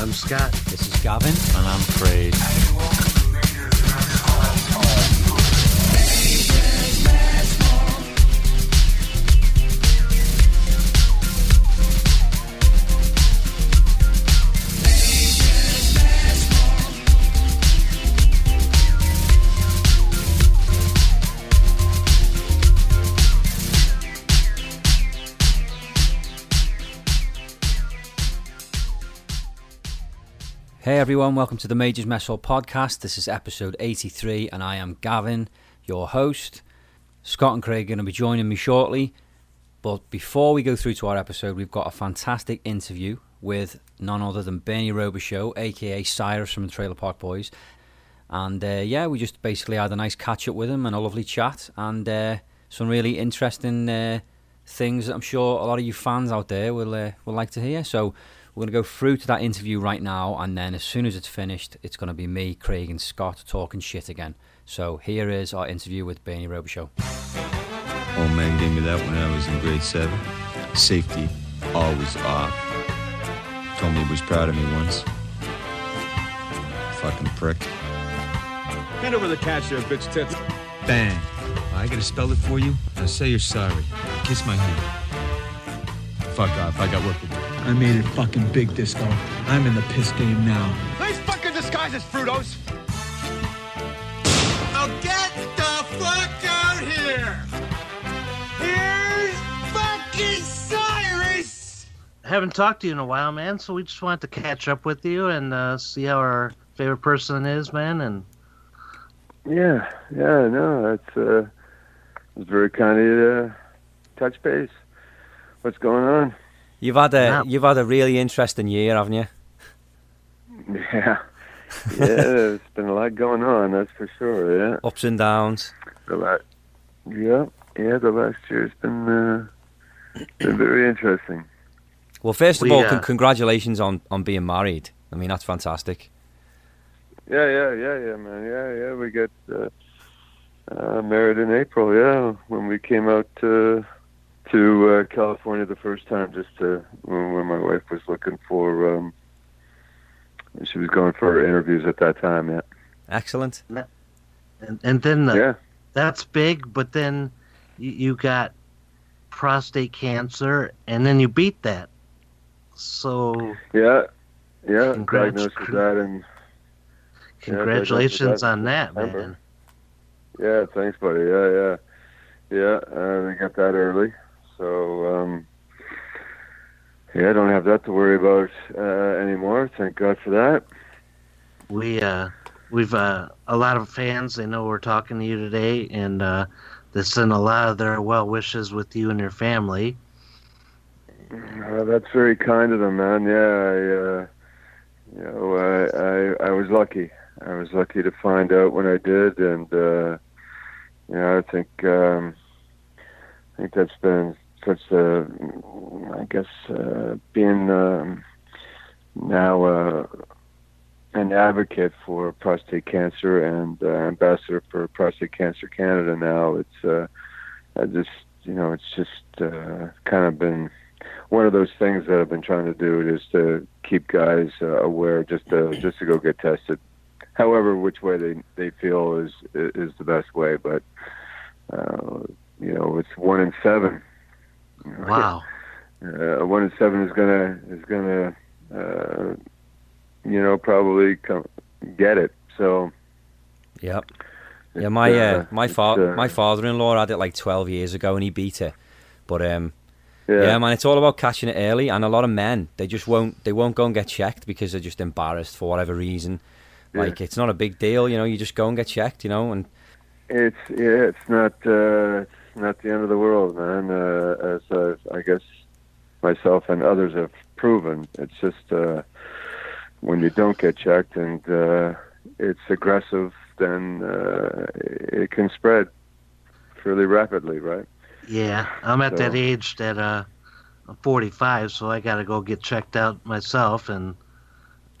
I'm Scott. This is Gavin. And I'm Craig. Hey everyone, welcome to the Majors Mess Hall podcast. This is episode 83, and I am Gavin, your host. Scott and Craig are going to be joining me shortly. But before we go through to our episode, we've got a fantastic interview with none other than Bernie Robichaud, aka Cyrus from the Trailer Park Boys. And uh, yeah, we just basically had a nice catch up with him and a lovely chat, and uh, some really interesting uh, things that I'm sure a lot of you fans out there will uh, will like to hear. So we're going to go through to that interview right now, and then as soon as it's finished, it's going to be me, Craig, and Scott talking shit again. So here is our interview with Bernie Robichaud. Old man gave me that when I was in grade seven. Safety always off. Told me he was proud of me once. Fucking prick. Hand over the cash there, bitch tits. Bang. I gotta spell it for you. Now say you're sorry. Kiss my hand. Fuck off. I got work to do. I made it fucking big, Disco. I'm in the piss game now. Nice fucking disguises, Fruitos. Now get the fuck out here. Here's fucking Cyrus. Haven't talked to you in a while, man. So we just wanted to catch up with you and uh, see how our favorite person is, man. And Yeah, yeah, no, that's uh, it's very kind of you to touch base. What's going on? You've had a Yeah. you've had a really interesting year, haven't you? Yeah, yeah, there's been a lot going on, that's for sure. Yeah, Ups and downs. the last, yeah, yeah, the last year's been uh, been very interesting. Well, first of We, all, uh, con- congratulations on, on being married. I mean, that's fantastic. Yeah, yeah, yeah, yeah, man. Yeah, yeah, we got uh, uh, married in April. Yeah, when we came out to to uh, California the first time, just to when, when my wife was looking for. Um, she was going for interviews at that time. Yeah. Excellent. and, and then the, Yeah. that's big, but then you, you got prostate cancer, and then you beat that. So Yeah. Yeah. Congrats. Diagnosed with that and congratulations that on that, man. yeah, thanks, buddy. Yeah, yeah, yeah. Uh, we got that early, so um, yeah, I don't have that to worry about uh, anymore. Thank God for that. We uh, we've uh, a lot of fans. They know we're talking to you today, and uh, they send a lot of their well wishes with you and your family. Uh, that's very kind of them, man. Yeah, I, uh, you know, I, I I was lucky. I was lucky to find out when I did, and uh, you know, I think um, I think that's been such a, I guess, uh, um, now uh, an advocate for prostate cancer and uh, ambassador for Prostate Cancer Canada. Now it's uh, I just you know it's just uh, kind of been one of those things that I've been trying to do is to keep guys uh, aware, just to just to go get tested. However, which way they they feel is is the best way, but uh, you know it's one in seven. Wow. uh, one in seven is gonna is gonna uh, you know probably come get it. So Yep. Yeah, my uh, my it's, fa- uh, my father-in-law had it like 12 years ago, and he beat it. But um, yeah, yeah. man, it's all about catching it early. And a lot of men, they just won't they won't go and get checked because they're just embarrassed for whatever reason. Yeah. Like it's not a big deal, you know. You just go and get checked, you know. And It's yeah, it's not uh, it's not the end of the world, man. Uh, as uh, I guess myself and others have proven, it's just uh, when you don't get checked and uh, it's aggressive, then uh, it can spread fairly rapidly, right? Yeah, I'm at that So- age that uh, I'm 45, so I got to go get checked out myself, and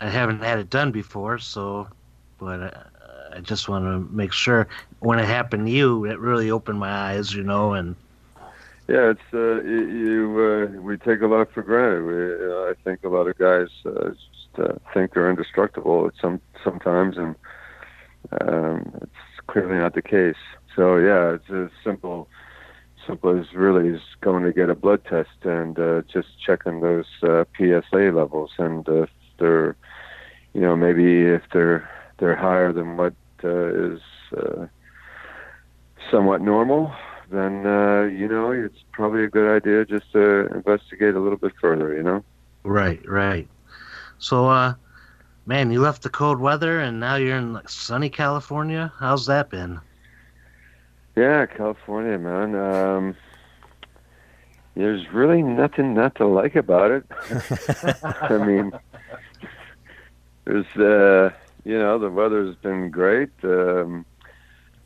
I haven't had it done before, so, but uh, I just want to make sure when it happened to you, it really opened my eyes, you know, and yeah, it's uh, you. uh, we take a lot for granted. We, uh, I think a lot of guys uh, just uh, think they're indestructible at some sometimes, and um, it's clearly not the case. So yeah, it's as simple, simple as really is going to get a blood test and uh, just checking those uh, PSA levels, and if they're, you know, maybe if they're they're higher than what is uh, somewhat normal, then uh, you know it's probably a good idea just to investigate a little bit further. You know. Right, right. So, uh, man, you left the cold weather and now you're in like, sunny California. How's that been? Yeah, California, man. Um, there's really nothing not to like about it. I mean, there's, uh, you know, the weather's been great. Um,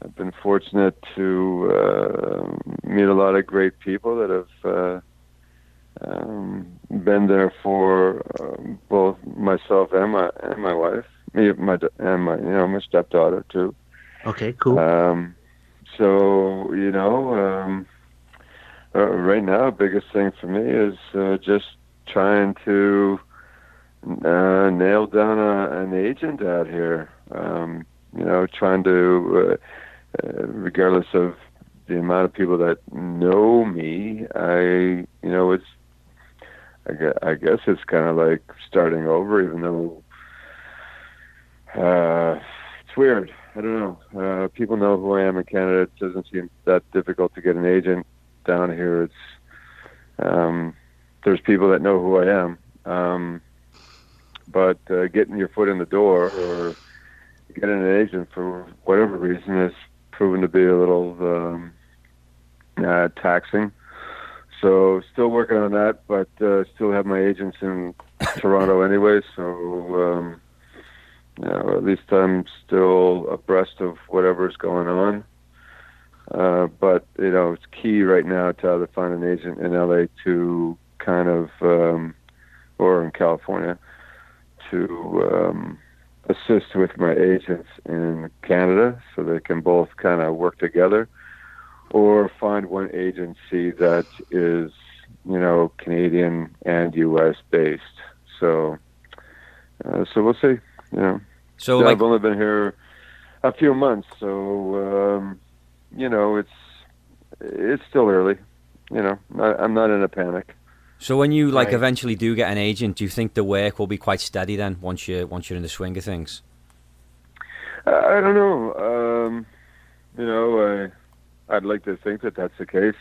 I've been fortunate to uh, meet a lot of great people that have uh, um, been there for um, both myself and my and my wife, me, my and my you know my stepdaughter too. Okay, cool. Um, so you know, um, uh, right now, biggest thing for me is uh, just trying to uh, nail down a, an agent out here. Um, you know, trying to, uh, uh, regardless of the amount of people that know me, I, you know, it's, I guess, I guess it's kind of like starting over, even though uh, it's weird. I don't know. Uh, people know who I am in Canada. It doesn't seem that difficult to get an agent down here. It's um, there's people that know who I am, um, but uh, getting your foot in the door or getting an agent for whatever reason has proven to be a little um, uh, taxing. So still working on that, but uh, still have my agents in Toronto anyway. So um, you know, at least I'm still abreast of whatever's going on. Uh, but you know, it's key right now to either find an agent in LA to kind of, um, or in California, to um, assist with my agents in Canada, so they can both kind of work together, or find one agency that is, you know, Canadian and U.S. based. So, uh, so we'll see. You know, So, yeah, like, I've only been here a few months, so um, you know it's it's still early. You know, I, I'm not in a panic. So when you like Right. eventually do get an agent, do you think the work will be quite steady then once you once you're in the swing of things? I, I don't know. Um, you know, I I'd like to think that that's the case.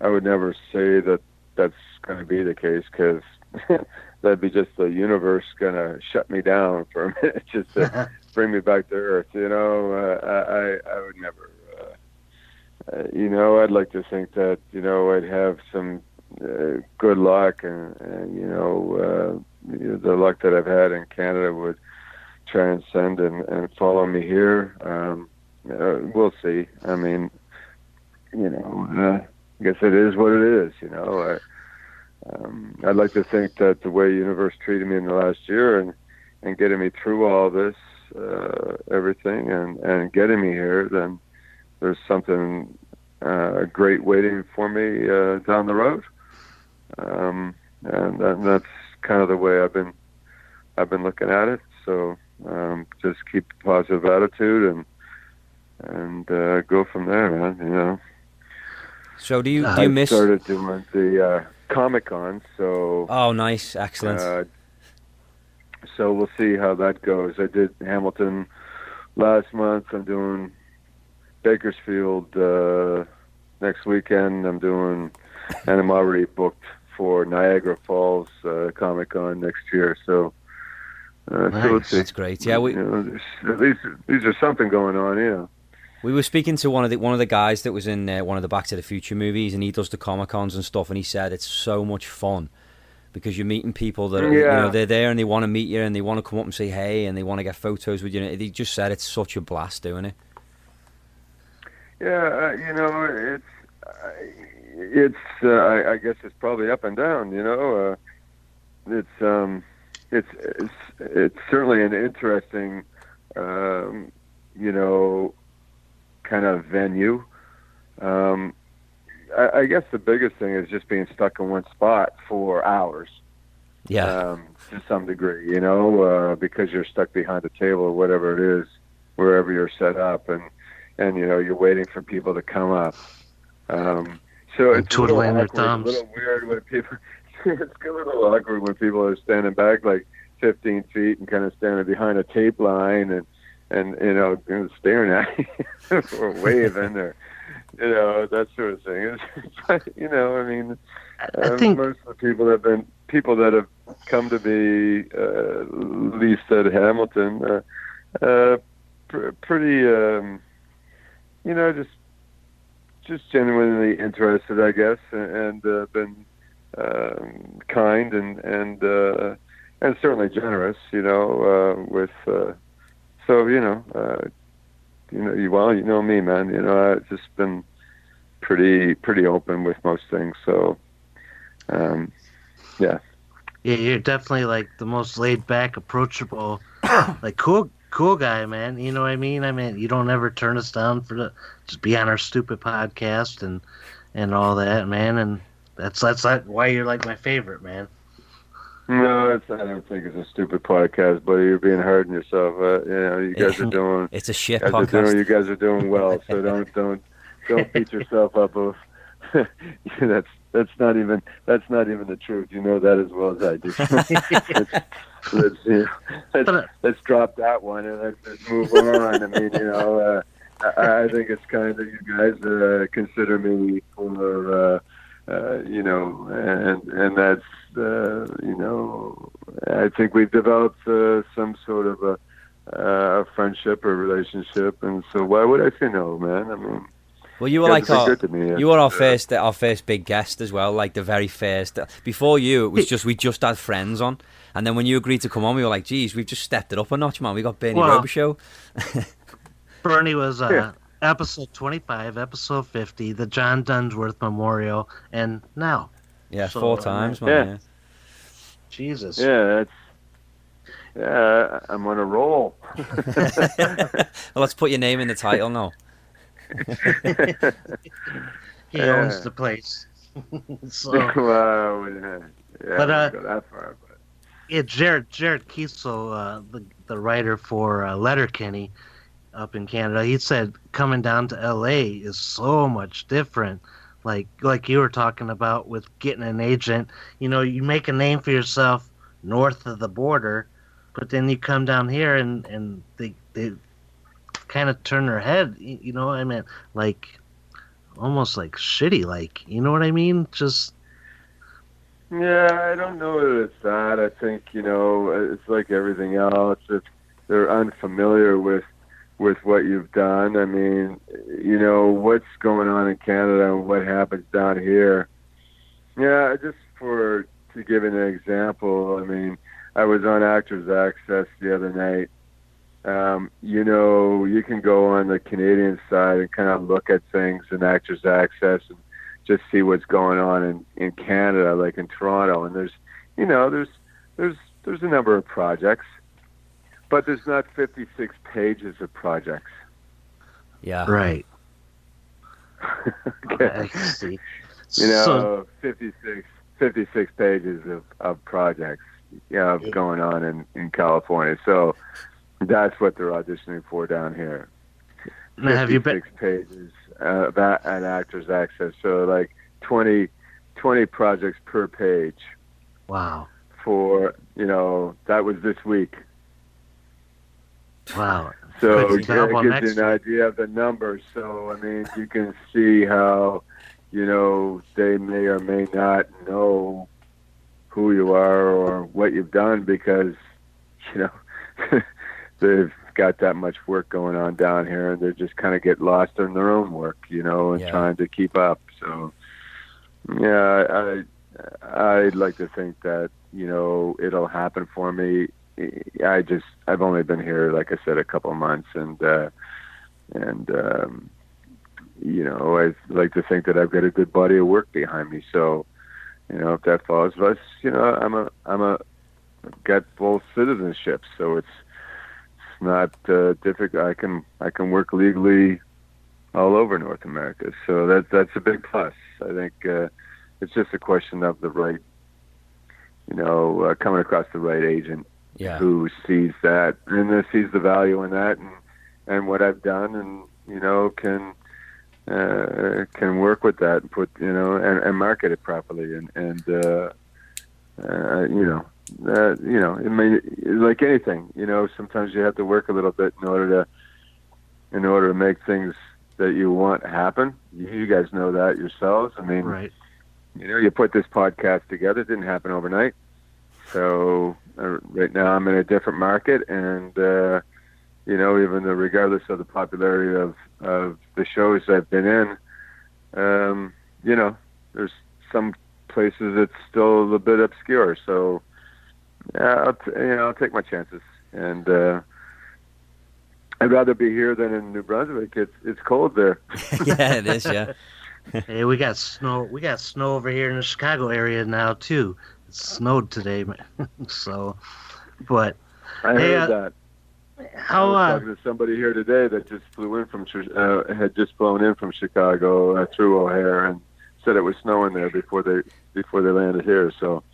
I would never say that that's going to be the case because that'd be just the universe going to shut me down for a minute just to bring me back to earth. You know, uh, I I I would never. Uh, uh, you know, I'd like to think that you know I'd have some uh, good luck, and, and you know uh, the luck that I've had in Canada would transcend and, and follow me here. Um, uh, we'll see. I mean, you know, uh, I guess it is what it is. You know, I, um, I'd like to think that the way universe treated me in the last year and and getting me through all this, uh, everything, and and getting me here, then there's something uh, great waiting for me uh, down the road. Um, and, and that's kind of the way I've been I've been looking at it. So um, just keep a positive attitude and and uh, go from there, man. You know. So do you do I you miss? started doing the uh, Comic Con, so Oh, nice, excellent. uh, so we'll see how that goes. I did Hamilton last month. I'm doing Bakersfield uh, next weekend. I'm doing, and I'm already booked for Niagara Falls uh, Comic Con next year. So, uh, so we'll see. That's great. Yeah, we You know, there's, at least these are something going on. Yeah. we were speaking to one of the one of the guys that was in uh, one of the Back to the Future movies, and he does the Comic Cons and stuff, and he said it's so much fun because you're meeting people that are, you Yeah. know they're there and they want to meet you and they want to come up and say hey and they want to get photos with you. And he just said it's such a blast doing it. Yeah, uh, you know, it's it's. Uh, I, I guess it's probably up and down. You know, uh, it's um, it's it's it's certainly an interesting, um, you know, kind of venue. Um, I, I guess the biggest thing is just being stuck in one spot for hours. Yeah. um, to some degree, you know, uh, because you're stuck behind a table or whatever it is, wherever you're set up, and and you know you're waiting for people to come up. Um, so it's twiddling their thumbs. a little weird when people. it's a little awkward when people are standing back like 15 feet and kind of standing behind a tape line and and you know and staring at you or waving or you know that sort of thing. It's, you know, I mean, I, um, think most of the people that have been people that have come to be uh, Lee said Hamilton, uh, uh, pr- pretty, um, you know, just just genuinely interested, I guess, and uh, been um, kind and and uh, and certainly generous, you know, uh, with. Uh, so you know, uh, you know, you well, you know me, man. You know, I've just been pretty pretty open with most things. So, um, yeah. Yeah, you're definitely like the most laid back, approachable, like cool, cool guy, man. You know what I mean? I mean, you don't ever turn us down for the just be on our stupid podcast and and all that, man. And that's that's like why you're like my favorite, man. No, it's, I don't think it's a stupid podcast, but you're being hard on yourself. Uh, you know, you guys are doing, It's a shit guys are doing, podcast. you guys are doing well. So don't don't don't beat yourself up. Of, that's that's not even that's not even the truth. You know that as well as I do. Let's, you know, let's, uh, let's drop that one and let's, let's move on. I mean, you know, uh, I, I think it's kind of you guys uh, consider me for, uh, uh, you know, and and that's uh, you know, I think we've developed uh, some sort of a, uh, a friendship or relationship, and so why would I say no, man? I mean, Well, you were like our, been good to me. you were our Uh, first our first big guest as well, like the very first. Before you, it was just we just had friends on, and then when you agreed to come on, we were like, "Geez, we've just stepped it up a notch, man. We got Bernie Well- Robichaud." Bernie was uh, Yeah. episode 25, episode 50, the John Dunsworth Memorial, and now Yeah, So, four uh, times, yeah. man. Jesus. Yeah, that's. Yeah, I'm on a roll. Well, let's put your name in the title now. He owns the place. so well, yeah, yeah, But, uh, go that far, but yeah, Jared Jared Keeso, uh, the the writer for uh, Letterkenny up in Canada, he said coming down to L.A. is so much different. Like like you were talking about with getting an agent, you know, you make a name for yourself north of the border, but then you come down here and and they they kind of turn their head. You know, I mean, like almost like shitty. Like you know what I mean? Just Yeah, I don't know that it's that. I think you know it's like everything else. If they're unfamiliar with with what you've done, I mean, you know what's going on in Canada and what happens down here. Yeah, just for to give an example, I mean, I was on Actors Access the other night. Um, you know, you can go on the Canadian side and kind of look at things and Actors Access and just see what's going on in in Canada, like in Toronto. And there's, you know, there's there's there's a number of projects, but there's not 56 pages of projects. Yeah. right. okay. I see. You know, So- 56 56 pages of of projects, you know, Yeah. going on in in California. So that's what they're auditioning for down here. Now, have you been? 56 pages uh, that at Actors Access. So like 20, 20 projects per page. Wow, for you know that was this week. wow. So it gives you an idea of the numbers. So I mean, you can see how you know they may or may not know who you are or what you've done because you know they've got that much work going on down here, and they just kind of get lost in their own work, you know, and Yeah. trying to keep up. So yeah, I I'd like to think that you know it'll happen for me. I just I've only been here, like I said, a couple of months, and uh, and um, you know I like to think that I've got a good body of work behind me. So you know if that falls, but you know I'm a I'm a I've got both citizenships, so it's not uh, difficult. I can I can work legally all over North America. So that that's a big plus. I think uh, it's just a question of the right, you know, uh, coming across the right agent Yeah. who sees that and uh, sees the value in that and and what I've done and you know can uh, can work with that and put you know and, and market it properly and and uh, uh, you know uh, you know it may like anything you know sometimes you have to work a little bit in order to in order to make things that you want happen you, you guys know that yourselves I mean Right. you know, you put this podcast together. It didn't happen overnight. So uh, right now I'm in a different market, and uh, you know, even though regardless of the popularity of of the shows I've been in, um, you know, there's some places it's still a little bit obscure. So I'll t- you know, I'll take my chances, and uh, I'd rather be here than in New Brunswick. It's it's cold there. yeah, it is. Yeah. Hey, we got snow. We got snow over here in the Chicago area now too. It snowed today, so, but I Hey, heard uh, that. how I was uh, talking to somebody here today that just flew in from uh, had just flown in from Chicago uh, through O'Hare and said it was snowing there before they before they landed here. So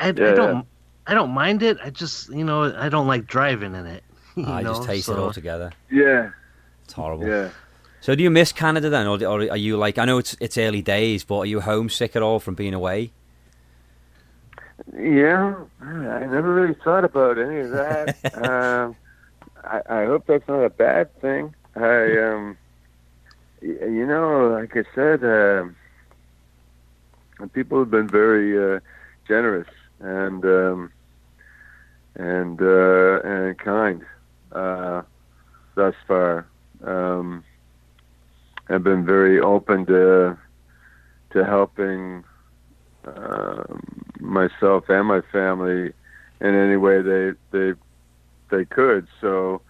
I, I Yeah, don't yeah. I don't mind it. I just you know I don't like driving in it. you I just know, hate it so- altogether. yeah, It's horrible. yeah. So do you miss Canada then, or, or are you like? I know it's it's early days, but are you homesick at all from being away? Yeah, I never really thought about any of that. um, I, I hope that's not a bad thing. I, um, you know, like I said, um people have been very uh, generous and um, and uh, and kind uh, thus far. Um, I've been very open to to helping um, myself and my family in any way they they they could. So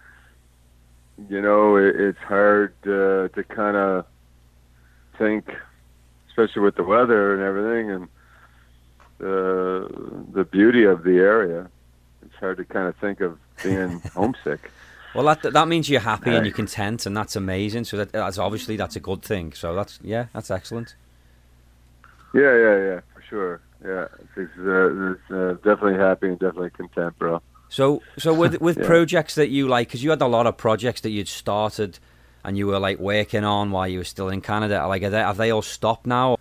you know, it, it's hard uh, to kind of think, especially with the weather and everything, and the the beauty of the area. It's hard to kind of think of being homesick. Well, that that means you're happy and you're content, and that's amazing. So that, that's obviously that's a good thing. So that's yeah, that's excellent. Yeah, yeah, yeah, for sure. Yeah, it's, uh, it's uh, definitely happy and definitely content, bro. So so with with Yeah. projects that you like, because you had a lot of projects that you'd started and you were like working on while you were still in Canada. Like, are they, have they all stopped now?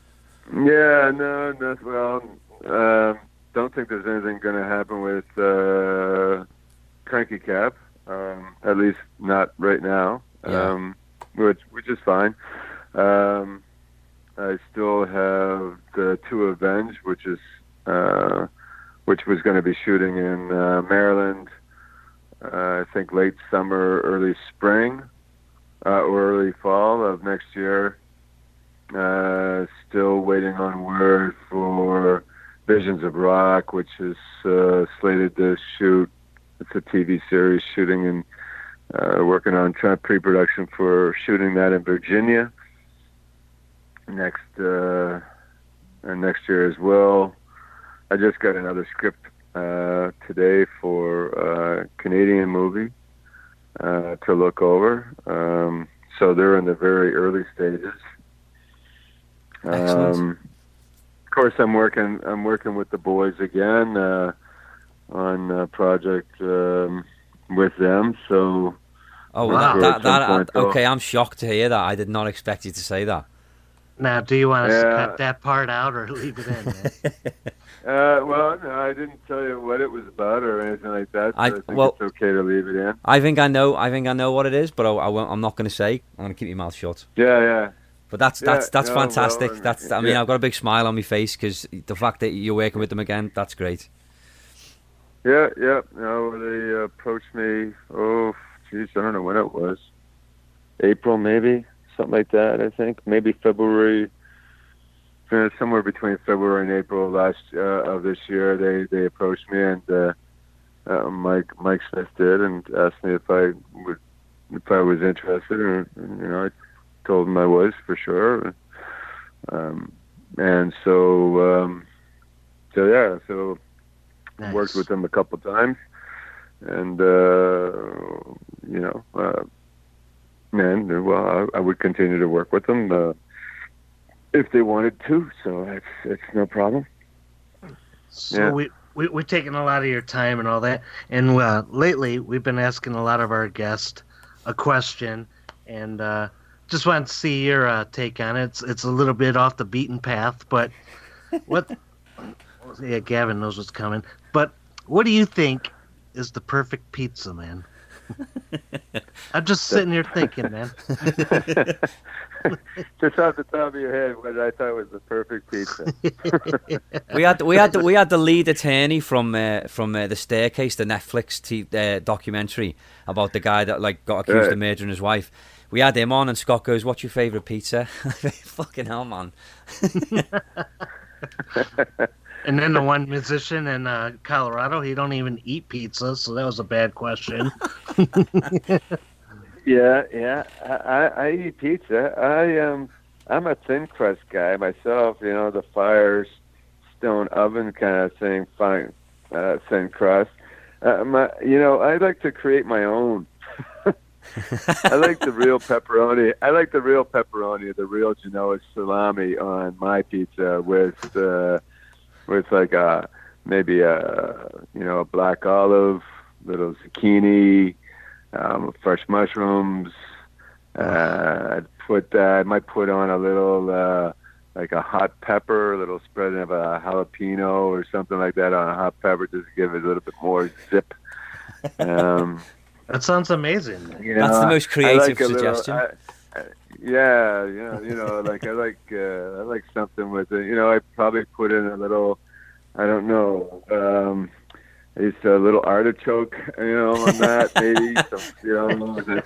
Yeah, no, no. Well, um, don't think there's anything going to happen with uh, Cranky Cap. Um, at least not right now. Yeah. Um, which which is fine. Um, I still have the Two Avenge, which is uh, which was going to be shooting in uh, Maryland. Uh, I think late summer, early spring, uh, or early fall of next year. Uh, still waiting on word for Visions of Rock, which is uh, slated to shoot. It's a TV series shooting and uh, working on pre-production for shooting that in Virginia next uh, uh, next year as well. I just got another script uh, today for a Canadian movie uh, to look over. Um, so they're in the very early stages. Excellent. Um, course, I'm working. I'm working with the boys again uh, on a project um, with them. So Oh, Wow. that, Sure, that, that, point, though. okay. I'm shocked to hear that. I did not expect you to say that. Now, do you want to Yeah. cut that part out or leave it in? Uh, well, no, I didn't tell you what it was about or anything like that. So I- I, think well- it's okay to leave it in. I think I know. I think I know what it is, but I, I won't, I'm not going to say. I'm going to keep your mouth shut. Yeah, yeah. But that's Yeah, that's that's no, well, fantastic. and- that's I mean yeah. I've got a big smile on my face because the fact that you're working with them again, that's great. Yeah, yeah. No, they approached me. Oh, geez, I don't know when it was. April, maybe something like that. I think maybe February. Somewhere between February and April last uh, of this year, they they approached me and uh, uh, Mike Mike Smith did and asked me if I would if I was interested, you know I told him I was for sure. Um, and so um, so yeah, so Nice. worked with them a couple times, and uh, you know, uh, and well, I, I would continue to work with them uh, if they wanted to. So it's it's no problem. So Yeah. we, we we're taking a lot of your time and all that. And uh, lately, we've been asking a lot of our guests a question, and uh, just wanted to see your uh, take on it. It's it's a little bit off the beaten path, but what? yeah, Gavin knows what's coming. But what do you think is the perfect pizza, man? I'm just sitting here thinking, man. Just off the top of your head, what I thought was the perfect pizza. we had we had the, we had the lead attorney from uh, from uh, the staircase, the Netflix t- uh, documentary about the guy that like got accused Right. of murdering his wife. We had him on, and Scott goes, "What's your favorite pizza?" Fucking hell, man! And then the one musician in uh, Colorado, he don't even eat pizza, so that was a bad question. Yeah, yeah. I, I, I eat pizza. I um, I'm a thin crust guy myself. You know, the fire stone oven kind of thing. Fine, uh, thin crust. Uh, my, you know, I like to create my own. I like the real pepperoni. I like the real pepperoni, the real Genoa salami on my pizza with uh, with like a maybe a you know a black olive, little zucchini, um, fresh mushrooms. Uh, I'd put that. I might put on a little uh, like a hot pepper, a little spread of a jalapeno or something like that on a hot pepper, just to give it a little bit more zip. Um, That sounds amazing. you That's the most I creative like a little- suggestion. I- I- yeah, you know, you know, like I like uh, I like something with it. You know, I probably put in a little, I don't know, um, it's a little artichoke, you know, on that maybe. Some, you know, with it.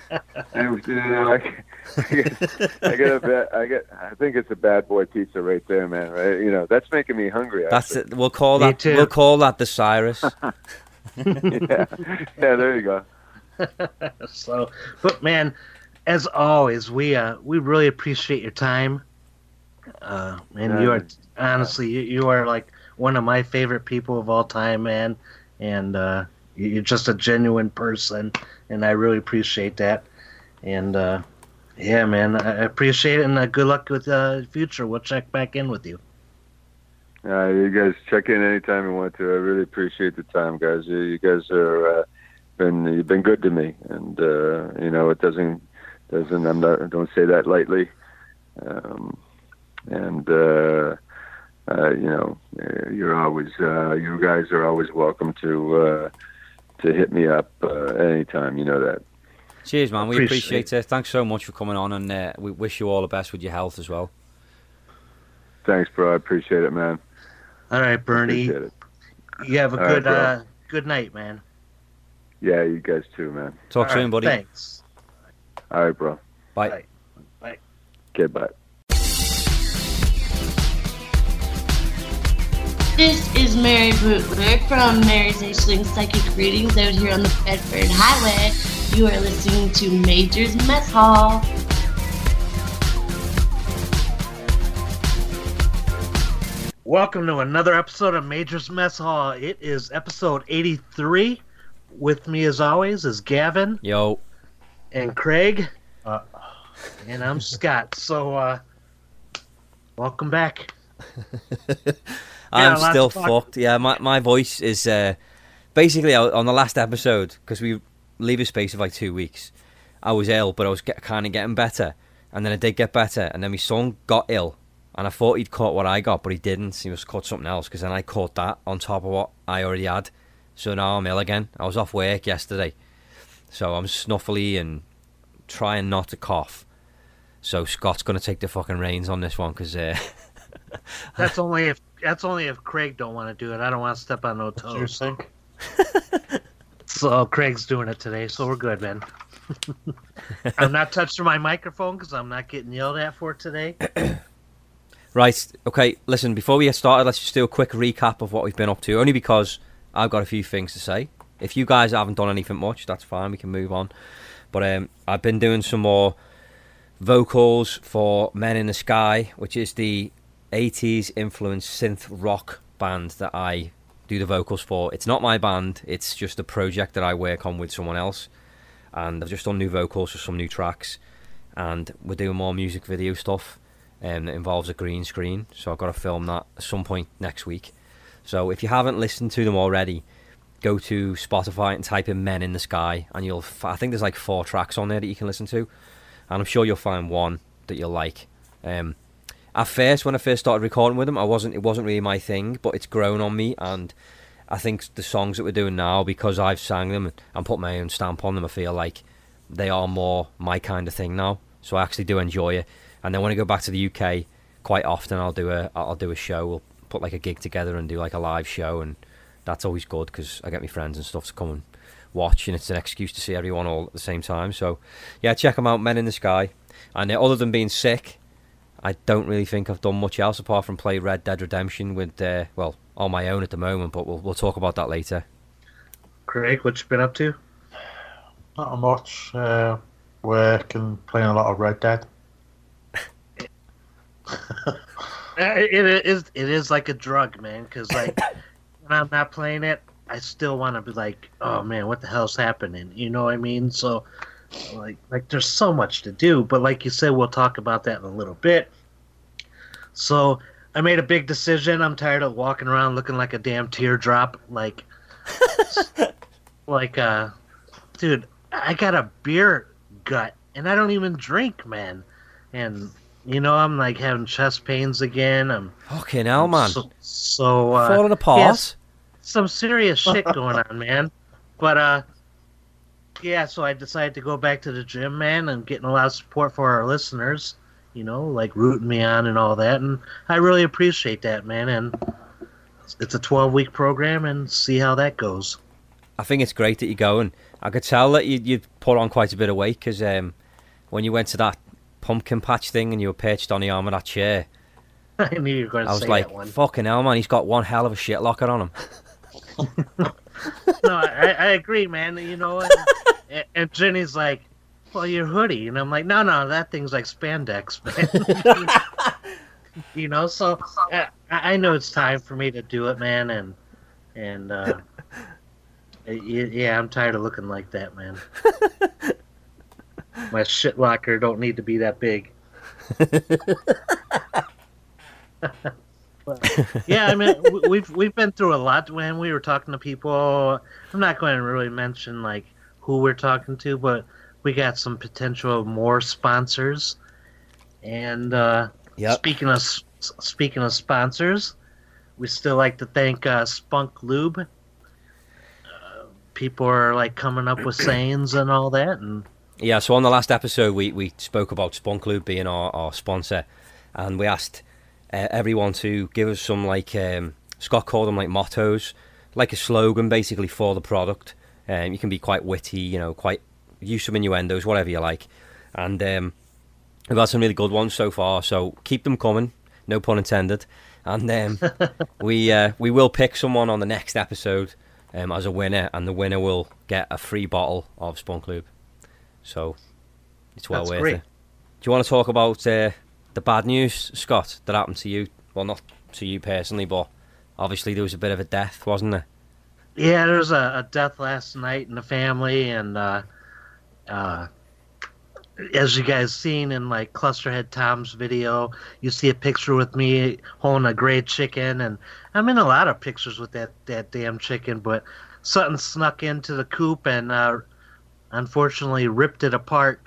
And, you know, I, I get, I get a bit, I get, I think it's a bad boy pizza right there, man. Right? You know, that's making me hungry. That's actually. it. We'll call Me that. too. We'll call that the Cyrus. yeah, yeah. There you go. so, but man, as always, we uh we really appreciate your time. Uh, and you are honestly, you, you are like one of my favorite people of all time, man. And uh, you- you're just a genuine person, and I really appreciate that. And uh, yeah, man, I appreciate it, and uh, good luck with uh, future. We'll check back in with you. Uh, you guys check in anytime you want to. I really appreciate the time, guys. You, you guys are uh, been you've been good to me, and uh, you know it doesn't doesn't I'm not I don't say that lightly. Um, and uh, uh, you know uh, you're always uh, you guys are always welcome to uh, to hit me up uh, anytime. You know that. Cheers, man. We Appreciate appreciate it. Thanks so much for coming on, and uh, we wish you all the best with your health as well. Thanks, bro. I appreciate it, man. All right, Bernie, it. you have a All right, good bro. uh, good night, man. Yeah, you guys too, man. Talk All soon, right, buddy. Thanks. All right, bro. Bye. Bye. Bye. Okay, bye. This is Mary Bootler from Mary's Aisling Psychic Readings out here on the Bedford Highway. You are listening to Major's Mess Hall. Welcome to another episode of Major's Mess Hall. It is episode 83. With me, as always, is Gavin Yo, and Craig. and I'm Scott. So, uh, welcome back. I'm a lot still fucked. Yeah, my my voice is uh, basically on the last episode because we leave a space of like two weeks. I was ill, but I was get, kind of getting better, and then I did get better, and then my son got ill, and I thought he'd caught what I got, but he didn't. He was caught something else because then I caught that on top of what I already had. So now I'm ill again. I was off work yesterday, so I'm snuffly and trying not to cough. So Scott's gonna take the fucking reins on this one because. Uh, That's only if that's only if Craig don't want to do it. I don't want to step on no toes. so Craig's doing it today, so we're good, man. I'm not touching my microphone because I'm not getting yelled at for today. Right. Okay. Listen. Before we get started, let's just do a quick recap of what we've been up to. Only because I've got a few things to say. If you guys haven't done anything much, that's fine. We can move on. But um, I've been doing some more vocals for Men in the Sky, which is the 80s influenced synth rock band that I do the vocals for. It's not my band. It's just a project that I work on with someone else, and I've just done new vocals for some new tracks. and we're doing more music video stuff um, that involves a green screen. So I've got to film that at some point next week. So if you haven't listened to them already, go to Spotify and type in "Men in the Sky," and you'll. F- I think there's like four tracks on there that you can listen to, and I'm sure you'll find one that you'll like. Um, at first, when I first started recording with them, I wasn't. It wasn't really my thing, but it's grown on me, and I think the songs that we're doing now, because I've sang them and put my own stamp on them, I feel like they are more my kind of thing now. So I actually do enjoy it. And then when I go back to the UK, quite often I'll do a I'll do a show. We'll put like a gig together and do like a live show, and that's always good because I get my friends and stuff to come and watch, and it's an excuse to see everyone all at the same time. So yeah, check them out, Men in the Sky. And uh, other than being sick, I don't really think I've done much else apart from play Red Dead Redemption with uh, well on my own at the moment, but we'll we'll talk about that later. Craig, what you been up to? Not much. Uh, work and playing a lot of Red Dead. Uh, It is it is like a drug, man. Because like when I'm not playing it, I still want to be like, oh man, what the hell's happening? You know what I mean? So like like there's so much to do, but like you said, we'll talk about that in a little bit. So I made a big decision. I'm tired of walking around looking like a damn teardrop. Like like uh, dude, I got a beer gut, and I don't even drink, man. And you know, I'm like having chest pains again. I'm Fucking hell, man, so, so uh, falling apart. yes, some serious shit going on, man. But uh, yeah, so I decided to go back to the gym, man, and getting a lot of support for our listeners. You know, like rooting me on and all that, and I really appreciate that, man. And it's a 12 week program, and see how that goes. I think it's great that you're going. I could tell that you you put on quite a bit of weight because um, when you went to that pumpkin patch thing and you were perched on the arm of that chair, I knew you were going to I was say like, that one. "Fucking hell, man! He's got one hell of a shit locker on him." no, I, I agree, man. You know, and, and Jenny's like, "Well, your hoodie," and I'm like, "No, no, that thing's like spandex, man." you know, so I I know it's time for me to do it, man, and and uh, yeah, I'm tired of looking like that, man. My shit locker don't need to be that big. But, yeah, I mean, we've we've been through a lot when we were talking to people. I'm not going to really mention like who we're talking to, but we got some potential more sponsors. And uh, Yep. speaking of speaking of sponsors, we still like to thank uh, Spunk Lube. Uh, people are like coming up with sayings and all that, and Yeah, so on the last episode, we, we spoke about Spunk Lube being our, our sponsor, and we asked uh, everyone to give us some, like, um, Scott called them like mottos, like a slogan basically for the product. Um, you can be quite witty, you know, quite use some innuendos, whatever you like. And um, we've had some really good ones so far, so keep them coming, no pun intended. And um, we uh, we will pick someone on the next episode um, as a winner, and the winner will get a free bottle of Spunk Lube. So it's well That's worth great. it. Do you want to talk about uh, the bad news, Scott, that happened to you? Well, not to you personally, but obviously there was a bit of a death, wasn't there? Yeah, there was a, a death last night in the family, and uh, uh, as you guys seen in like Clusterhead Tom's video, you see a picture with me holding a gray chicken, and I'm in a lot of pictures with that that damn chicken, but something snuck into the coop and uh, unfortunately ripped it apart,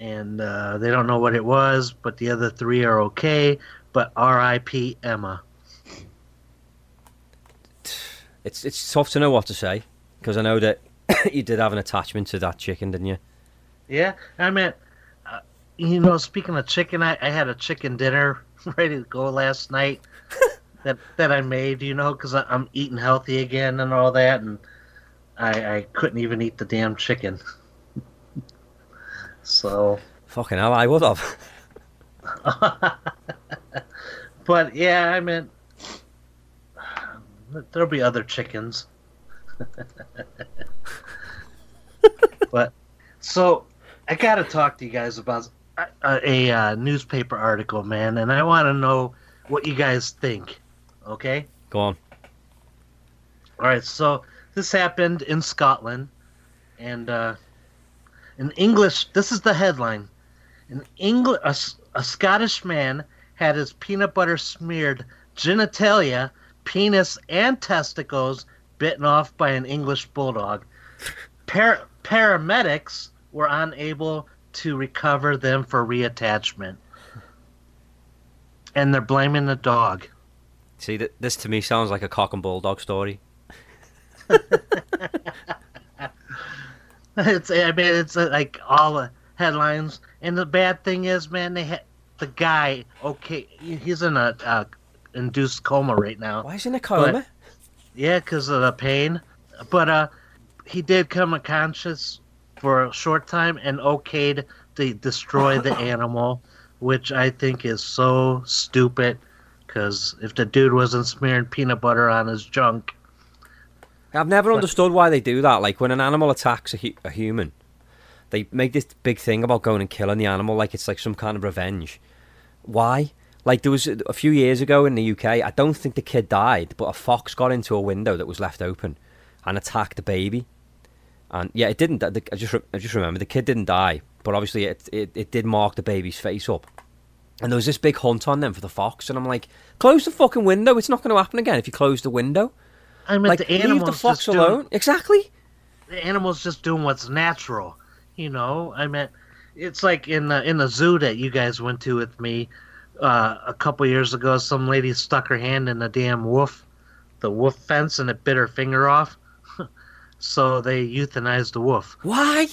and uh, they don't know what it was, but the other three are okay. But R.I.P. Emma. It's it's tough to know what to say because I know that you did have an attachment to that chicken, didn't you? Yeah, I mean, uh, you know, speaking of chicken, I, I had a chicken dinner ready to go last night that that I made. You know, because I'm eating healthy again and all that, and I I couldn't even eat the damn chicken. so, Fucking hell, I would have. but yeah, I mean, there'll be other chickens. but so I got to talk to you guys about a, a, uh newspaper article, man, and I want to know what you guys think. Okay. Go on. All right. So this happened in Scotland, and uh, in English, this is the headline: An Engl- a, a Scottish man had his peanut butter smeared genitalia, penis, and testicles bitten off by an English bulldog. Par- paramedics were unable to recover them for reattachment. And they're blaming the dog. See, th- this to me sounds like a cock and bulldog story. It's I mean it's uh, like all the headlines, and the bad thing is, man, they ha- the guy. Okay, he's in a uh, induced coma right now. Why is he in a coma? But- Yeah, because of the pain. But uh, he did come unconscious for a short time and okayed to destroy the animal, which I think is so stupid. Because if the dude wasn't smearing peanut butter on his junk, I've never understood why they do that. Like when an animal attacks a, hu- a human, they make this big thing about going and killing the animal like it's like some kind of revenge. Why? Like there was a few years ago in the UK, I don't think the kid died, but a fox got into a window that was left open and attacked the baby. And yeah, it didn't. I just I just remember the kid didn't die, but obviously it, it it did mark the baby's face up. And there was this big hunt on them for the fox, and I'm like, close the fucking window. It's not going to happen again if you close the window. I mean, like the leave animal's the fox just doing- alone. Exactly. the animal's just doing what's natural. You know, I mean, it's like in the in the zoo that you guys went to with me uh, a couple years ago. Some lady stuck her hand in the damn wolf, the wolf fence, and it bit her finger off. so they euthanized the wolf. Why?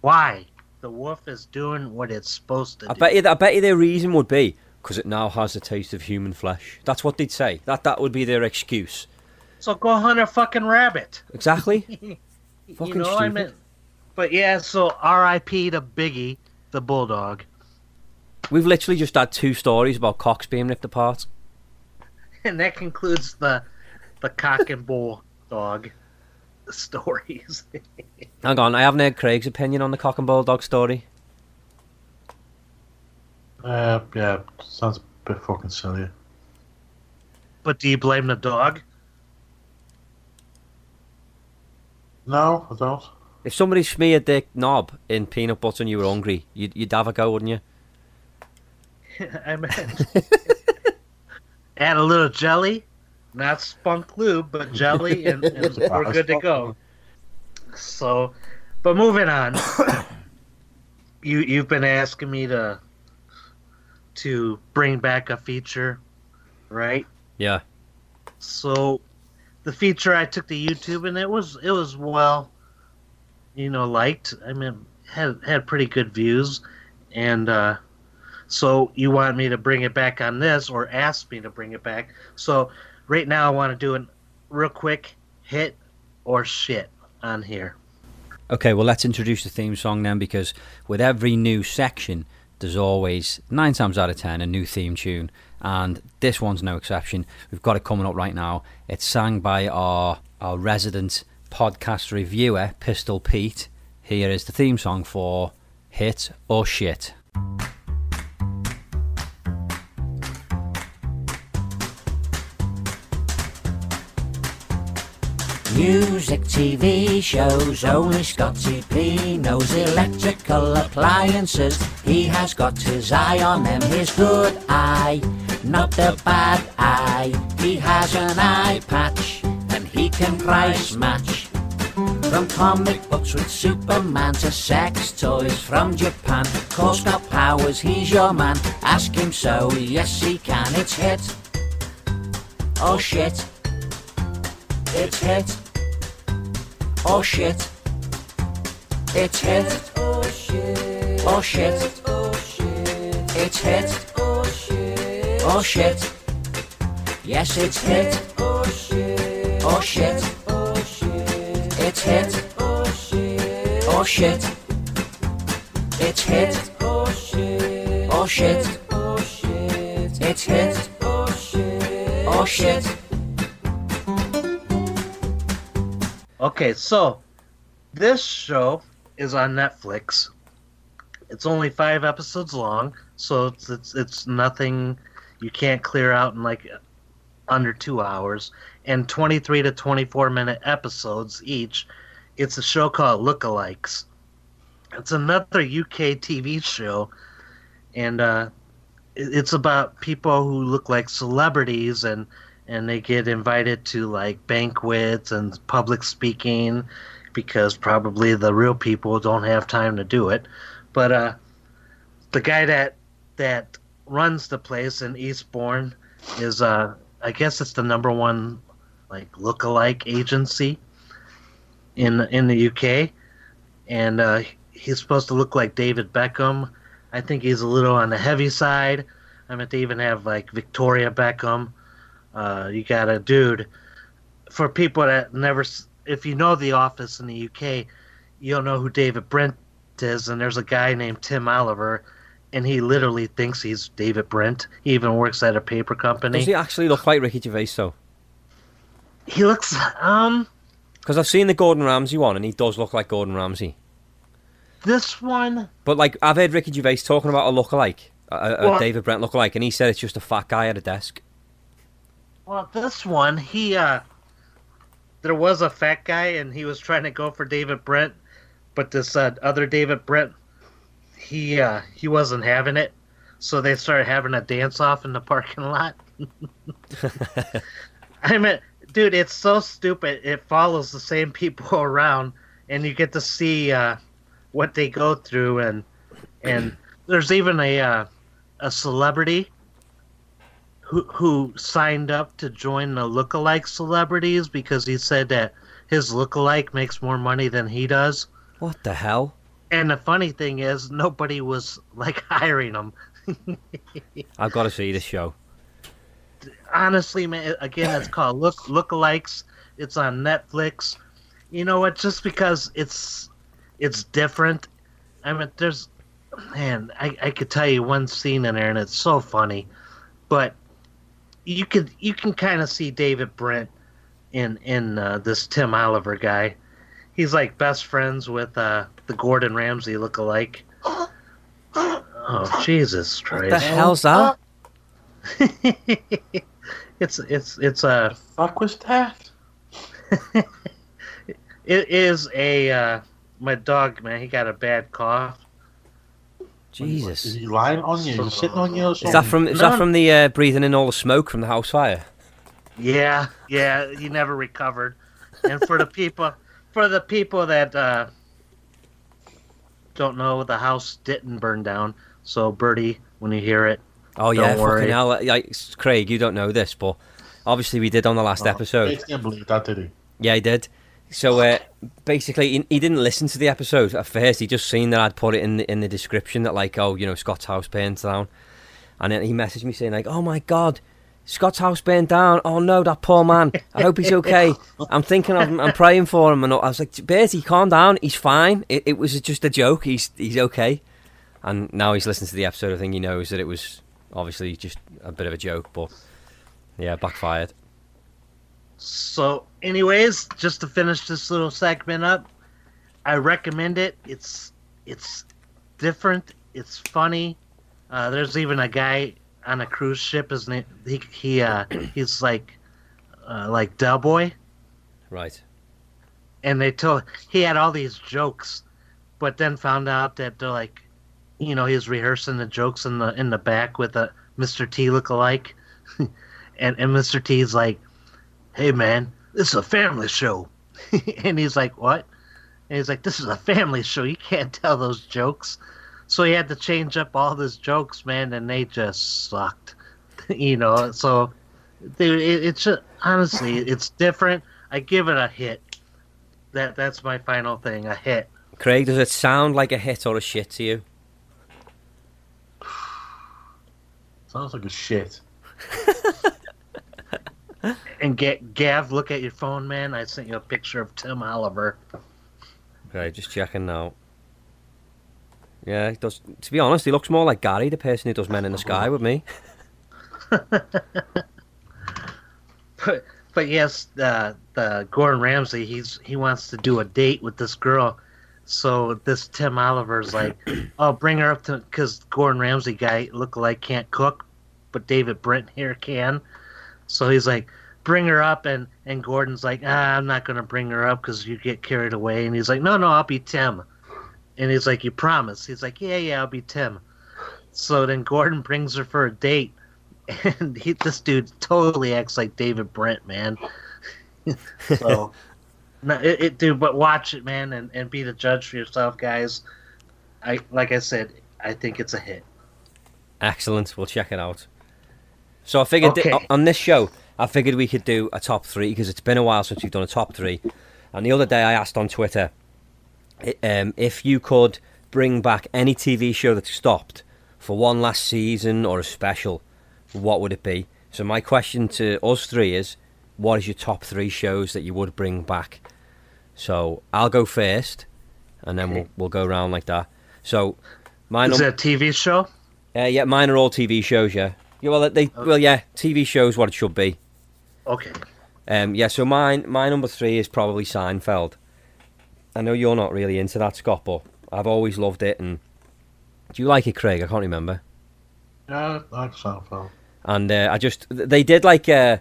Why? The wolf is doing what it's supposed to I do. bet you. I bet you their reason would be because it now has the taste of human flesh. That's what they'd say. That that would be their excuse. So go hunt a fucking rabbit. Exactly. you Fucking know, I stupid. mean, but yeah. So R.I.P. to Biggie, the bulldog, We've literally just had two stories about cocks being ripped apart. and that concludes the the cock and bull dog stories. Hang on, I haven't heard Craig's opinion on the cock and bulldog story. Uh, yeah, sounds a bit fucking silly. but do you blame the dog? No, I don't. If somebody smeared their knob in peanut butter and you were hungry, you'd, you'd have a go, wouldn't you? I mean, add a little jelly, not spunk lube, but jelly, and, and we're good to go. So, but moving on, you you've been asking me to to bring back a feature, right? Yeah. So, the feature I took to YouTube, and it was it was well, you know, liked. I mean, had had pretty good views, and uh, so you want me to bring it back on this, or ask me to bring it back. So right now, I want to do a real quick hit or shit on here. Okay, well, let's introduce the theme song then, because with every new section, there's always, nine times out of ten, a new theme tune. And this one's no exception. We've got it coming up right now. It's sang by our, our resident podcast reviewer, Pistol Pete. Here is the theme song for Hit or Shit. Music, TV shows, only Scotty P knows electrical appliances. He has got his eye on them, his good eye, not the bad eye. He has an eye patch, and he can price match. From comic books with Superman to sex toys from Japan. Call Scott Powers, he's your man. Ask him so, yes he can. It's hit. Oh shit. It's hit. Oh shit. It's hit. Oh shit. Oh shit. It's hit. Oh shit. Oh shit. Yes, it's hit. Oh shit. Oh shit. It's hit. Oh shit. It's hit. Oh shit. Oh shit. It's hit. Oh shit. Oh shit. Okay, so this show is on Netflix. It's only five episodes long, so it's it's, it's nothing you can't clear out in like under two hours, and 23 to 24 minute episodes each. It's a show called Lookalikes. It's another UK TV show and uh, it's about people who look like celebrities and and they get invited to like banquets and public speaking because probably the real people don't have time to do it. But uh, the guy that that runs the place in Eastbourne is uh, I guess it's the number one like look-alike agency in in the UK, and uh, he's supposed to look like David Beckham. I think he's a little on the heavy side. I mean, they even have like Victoria Beckham. Uh, you got a dude. For people that never, if you know The Office in the UK, you'll know who David Brent is. And there's a guy named Tim Oliver, and he literally thinks he's David Brent. He even works at a paper company. Does he actually look like Ricky Gervais though? He looks um Because I've seen the Gordon Ramsay one, and he does look like Gordon Ramsay. this one. But like I've heard Ricky Gervais talking about a lookalike, a, a Well- David Brent lookalike, and he said it's just a fat guy at a desk. Well, this one, he uh there was a fat guy and he was trying to go for David Brent, but this uh, other David Brent he uh he wasn't having it. So they started having a dance off in the parking lot. I mean, dude, it's so stupid. It follows the same people around and you get to see uh what they go through and and there's even a uh, a celebrity who who signed up to join the lookalike celebrities because he said that his lookalike makes more money than he does. What the hell? And the funny thing is, nobody was like hiring him. I've got to see this show. Honestly, man, again, it's called Look Lookalikes. It's on Netflix. You know what? Just because it's it's different. I mean, there's man, I I could tell you one scene in there, and it's so funny, but you could you can kind of see David Brent in in uh, this Tim Oliver guy. He's like best friends with uh, the Gordon Ramsay look-alike. Oh Jesus What Christ! the hell's that? it's it's it's a Fuck was that? it is a uh, my dog man. He got a bad cough. Jesus. Is he lying on you? Is he sitting on you or? Is that from is No. that from the uh, breathing in all the smoke from the house fire? Yeah, yeah, he never recovered. And for the people, for the people that uh, don't know, the house didn't burn down. So Bertie, when you hear it, Oh yeah, Don't worry. fucking hell! Like, Craig, you don't know this, but obviously we did on the last Oh, episode. He didn't believe that, did he? Yeah, he did. So uh, basically, he, he didn't listen to the episode at first. He just seen that I'd put it in the, in the description that like, oh, you know, Scott's house burned down, and then he messaged me saying like, oh my god, Scott's house burned down. Oh no, that poor man. I hope he's okay. I'm thinking of him. I'm praying for him. And I was like, Bertie, calm down. He's fine. It, it was just a joke. He's he's okay. And now he's listened to the episode. I think he knows that it was obviously just a bit of a joke, but yeah, backfired. So, anyways, just to finish this little segment up, I recommend it. It's it's different. It's funny. Uh, there's even a guy on a cruise ship. His name he he uh, he's like uh, like Del Boy, Right. and they told he had all these jokes, but then found out that they're like, you know, he's rehearsing the jokes in the in the back with a Mr. T lookalike, and and Mr. T's like, hey man, this is a family show, and he's like, what? And he's like, this is a family show. You can't tell those jokes. So he had to change up all his jokes, man, and they just sucked. you know, so dude, it, it's just, honestly, it's different. I give it a hit. That that's my final thing, a hit. Craig, does it sound like a hit or a shit to you? Sounds like a shit. And get Gav, look at your phone, man. I sent you a picture of Tim Oliver. Okay, just checking now. Yeah, he does. To be honest, he looks more like Gary, the person who does Men in the Sky with me. But, but yes, the the Gordon Ramsay, he's he wants to do a date with this girl. So this Tim Oliver's like, oh, bring her up to because Gordon Ramsay guy look like can't cook, but David Brent here can. So he's like, bring her up, and and Gordon's like, ah, I'm not gonna bring her up because you get carried away. And he's like, no, no, I'll be Tim. And he's like, you promise? He's like, yeah, yeah, I'll be Tim. So then Gordon brings her for a date, and he, this dude totally acts like David Brent, man. so, no, it, it, dude, but watch it, man, and, and be the judge for yourself, guys. I like I said, I think it's a hit. Excellent. We'll check it out. So I figured Okay. that on this show, I figured we could do a top three because it's been a while since we've done a top three. And the other day I asked on Twitter um, if you could bring back any TV show that stopped for one last season or a special, what would it be? So my question to us three is, what is your top three shows that you would bring back? So I'll go first, and then we'll we'll go around like that. So my Is it a TV show? uh, yeah, mine are all TV shows. Yeah, yeah. Well, they well, yeah, TV shows what it should be. Okay. Um, yeah. So mine, my number three is probably Seinfeld. I know you're not really into that, Scott, but I've always loved it. And do you like it, Craig? I can't remember. Yeah, I like Seinfeld. And uh, I just they did like uh,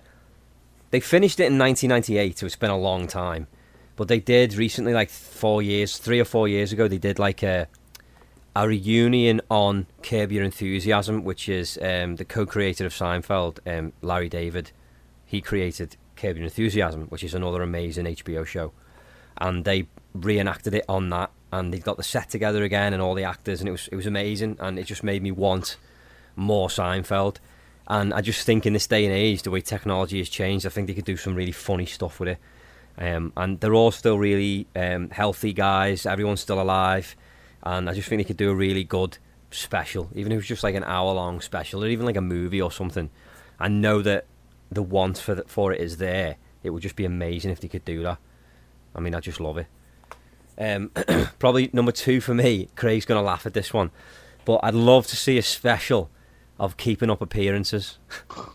they finished it in 1998, so it's been a long time. But they did recently, like four years, three or four years ago, they did like a a reunion on Curb Your Enthusiasm, which is um, the co-creator of Seinfeld, um, Larry David. He created Curb Your Enthusiasm, which is another amazing HBO show, and they reenacted it on that, and they got the set together again and all the actors, and it was it was amazing, and it just made me want more Seinfeld. And I just think in this day and age, the way technology has changed, I think they could do some really funny stuff with it. Um, and they're all still really um, healthy guys. Everyone's still alive, and I just think they could do a really good special, even if it was just like an hour-long special, or even like a movie or something. I know that the want for the, for it is there. It would just be amazing if they could do that. I mean, I just love it. Um, probably number two for me. Craig's gonna laugh at this one, but I'd love to see a special of keeping up appearances. Knew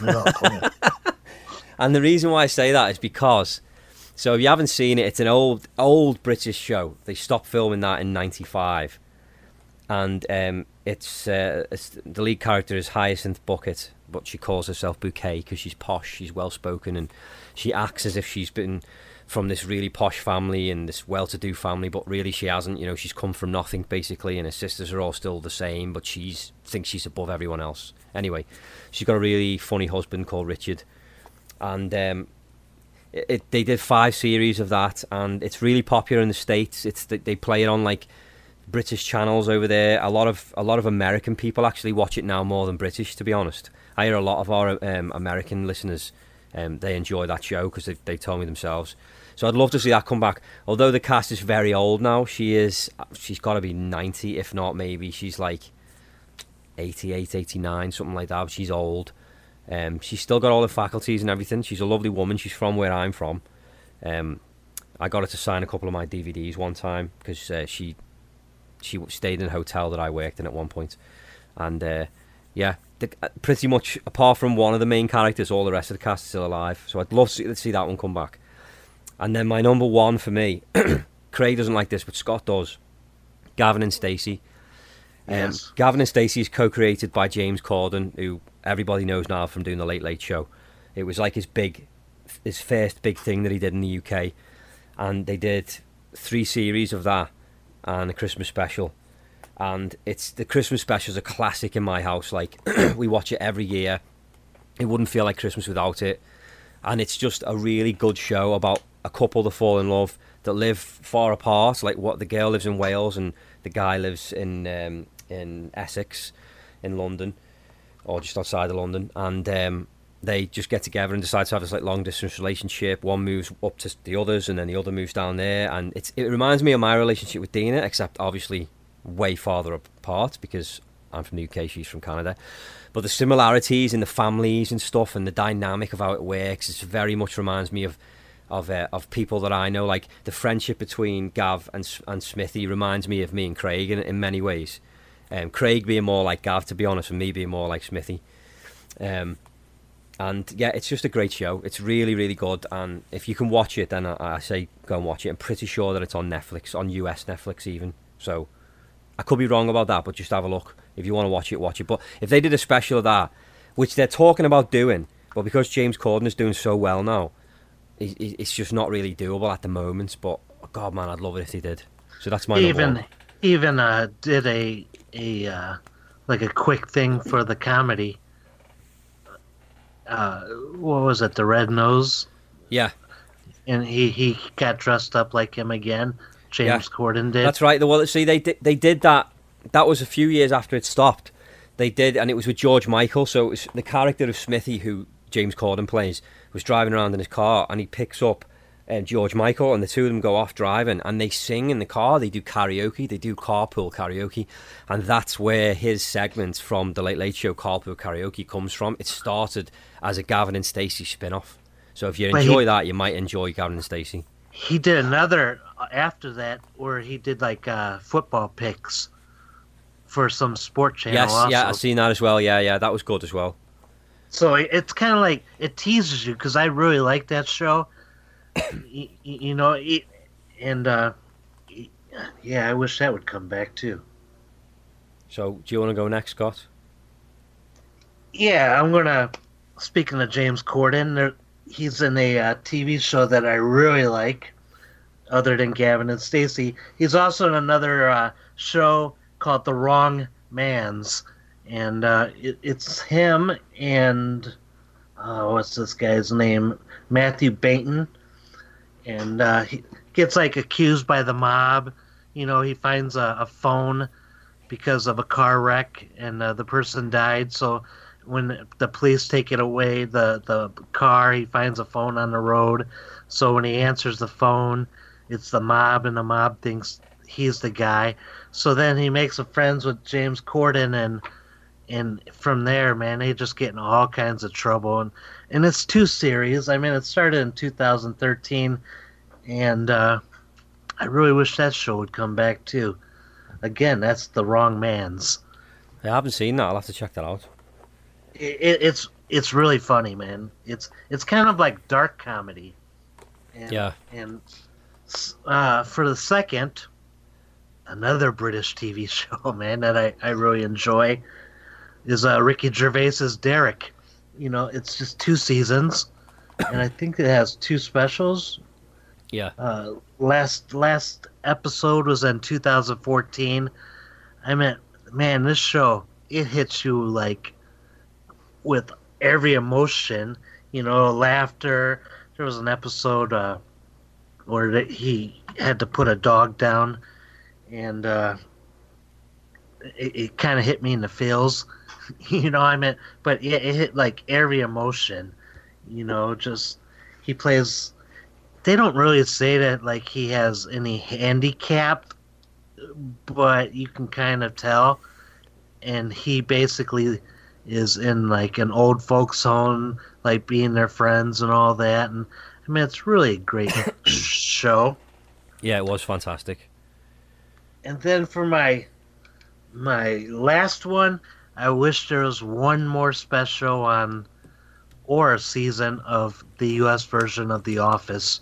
that was coming. And the reason why I say that is because, so if you haven't seen it, it's an old, old British show. They stopped filming that in '95, and um, it's, uh, it's the lead character is Hyacinth Bucket, but she calls herself Bouquet because she's posh, she's well spoken, and she acts as if she's been from this really posh family and this well-to-do family, but really she hasn't. You know, she's come from nothing basically, and her sisters are all still the same, but she thinks she's above everyone else. Anyway, she's got a really funny husband called Richard and um, it, it, they did five series of that, and it's really popular in the states. It's they, play it on like British channels over there. A lot of a lot of American people actually watch it now more than British, to be honest. I hear a lot of our um, American listeners um, they enjoy that show because they they told me themselves. So I'd love to see that come back. Although the cast is very old now, she is she's got to be ninety, if not maybe she's like 88, 89, something like that. She's old. Um, she's still got all the faculties and everything. She's a lovely woman. She's from where I'm from. Um, I got her to sign a couple of my DVDs one time because uh, she she stayed in a hotel that I worked in at one point, and uh, yeah, the, uh, pretty much apart from one of the main characters, all the rest of the cast is still alive. So I'd love to see, to see that one come back. And then my number one for me, Craig doesn't like this, but Scott does. Gavin and Stacey. Um, Yes. Gavin and Stacey is co-created by James Corden, who everybody knows now from doing the Late Late Show. It was like his big, his first big thing that he did in the UK, and they did three series of that and a Christmas special. And it's the Christmas special is a classic in my house. Like we watch it every year. It wouldn't feel like Christmas without it. And it's just a really good show about a couple that fall in love that live far apart. Like what the girl lives in Wales and the guy lives in um, in Essex, in London, or just outside of London, and um, they just get together and decide to have this like long distance relationship. One moves up to the others, and then the other moves down there, and it's it reminds me of my relationship with Dina, except obviously way farther apart because I'm from the UK, she's from Canada. But the similarities in the families and stuff, and the dynamic of how it works, it very much reminds me of of uh, of people that I know. Like the friendship between Gav and and Smithy reminds me of me and Craig in, in many ways. Um, Craig being more like Gav, to be honest, and me being more like Smithy. Um, and yeah, it's just a great show. It's really, really good. And if you can watch it, then I, I say go and watch it. I'm pretty sure that it's on Netflix, on US Netflix even. So I could be wrong about that, but just have a look. If you want to watch it, watch it. But if they did a special of that, which they're talking about doing, but because James Corden is doing so well now, it's just not really doable at the moment. But God, man, I'd love it if they did. So that's my even even uh, did a a uh, like a quick thing for the comedy. Uh, what was it? The Red Nose, Yeah, and he he got dressed up like him again. James Corden did. that's right. The well, see, they did, they did that. That was a few years after it stopped. They did, and it was with George Michael. So it was the character of Smithy, who James Corden plays, was driving around in his car, and he picks up um, George Michael, and the two of them go off driving, and they sing in the car. They do karaoke. They do carpool karaoke, and that's where his segment from the Late Late Show, carpool karaoke, comes from. It started as a Gavin and Stacey spin-off. So if you But he- enjoy that, you might enjoy Gavin and Stacey. he did another uh, after that where he did like uh, football picks for some sport channel. Yes, also. yeah, I've seen that as well. Yeah, yeah, that was good as well. So it's kind of like it teases you because I really like that show. you, you know, it, and uh, yeah, I wish that would come back too. So, do you want to go next, Scott? Yeah, I'm gonna. Speaking of James Corden, there, he's in a uh, TV show that I really like, other than Gavin and Stacey. He's also in another uh, show called The Wrong Man's, and uh, it, it's him and uh, what's this guy's name? Mathew Baynton, and uh, he gets like accused by the mob. You know, he finds a, a phone because of a car wreck, and uh, the person died. So when the police take it away, the the car, he finds a phone on the road. So when he answers the phone, it's the mob, and the mob thinks he's the guy. So then he makes a friends with James Corden, and and from there, man, they just get in all kinds of trouble. And and it's two series. I mean, it started in 2013, and uh, I really wish that show would come back too. Again, that's the wrong man's. I haven't seen that. I'll have to check that out. It, it, it's it's really funny, man. It's it's kind of like dark comedy. And, Yeah. And uh, for the second, another British TV show, man, that I, I really enjoy is uh, Ricky Gervais's Derek. You know, it's just two seasons, and I think it has two specials. Yeah. Uh, last last episode was in 2014. I mean, man, this show it hits you like with every emotion. You know, laughter. There was an episode uh, where he had to put a dog down, and uh, it, it kind of hit me in the feels. you know, I mean, but it, it hit like every emotion. You know, just he plays. They don't really say that like he has any handicap, but you can kind of tell. And he basically is in like an old folks home, like being their friends and all that. And I mean, it's really a great show. Yeah, it was fantastic. And then for my my last one, I wish there was one more special on or a season of the U.S. version of The Office.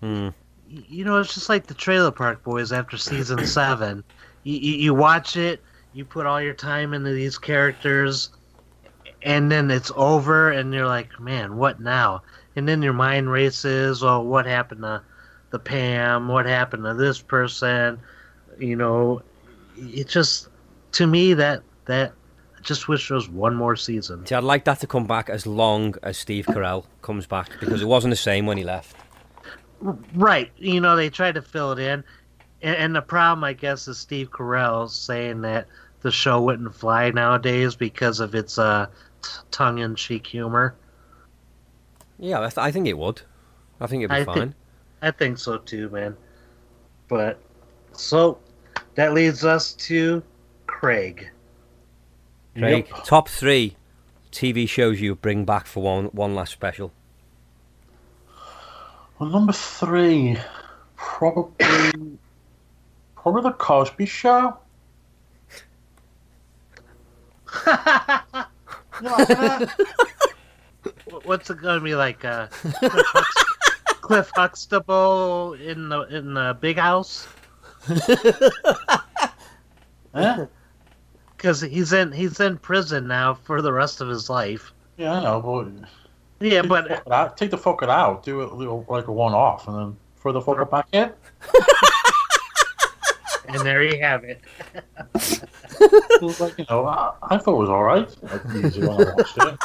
Hmm. You know, it's just like the Trailer Park Boys after season seven. You, you, you watch it, you put all your time into these characters, and then it's over, and you're like, man, what now? And then your mind races. Well, what happened to the Pam? What happened to this person? You know, it just to me that that I just wish there was one more season. See, I'd like that to come back as long as Steve Carell comes back because it wasn't the same when he left. Right. You know, they tried to fill it in. And, and the problem, I guess, is Steve Carell saying that the show wouldn't fly nowadays because of its uh, t- tongue in cheek humor. Yeah, I, th- I think it would. I think it'd be I fine. think, I think so too, man. But, so, that leads us to Craig. Craig, top three TV shows you bring back for one one last special. Well, number three, probably, probably the Cosby Show. You like that? Wh- What's it going to be like? Uh, Cliff, Hux- Cliff Huxtable in the in the big house? yeah, Because he's in he's in prison now for the rest of his life. yeah, I know, but Yeah, take but the out, take the fuck it out, do it like a one off, and then throw the fucker back in. and there you have it. It like, you know, I, I thought it was all right. Like, easy when I watched it.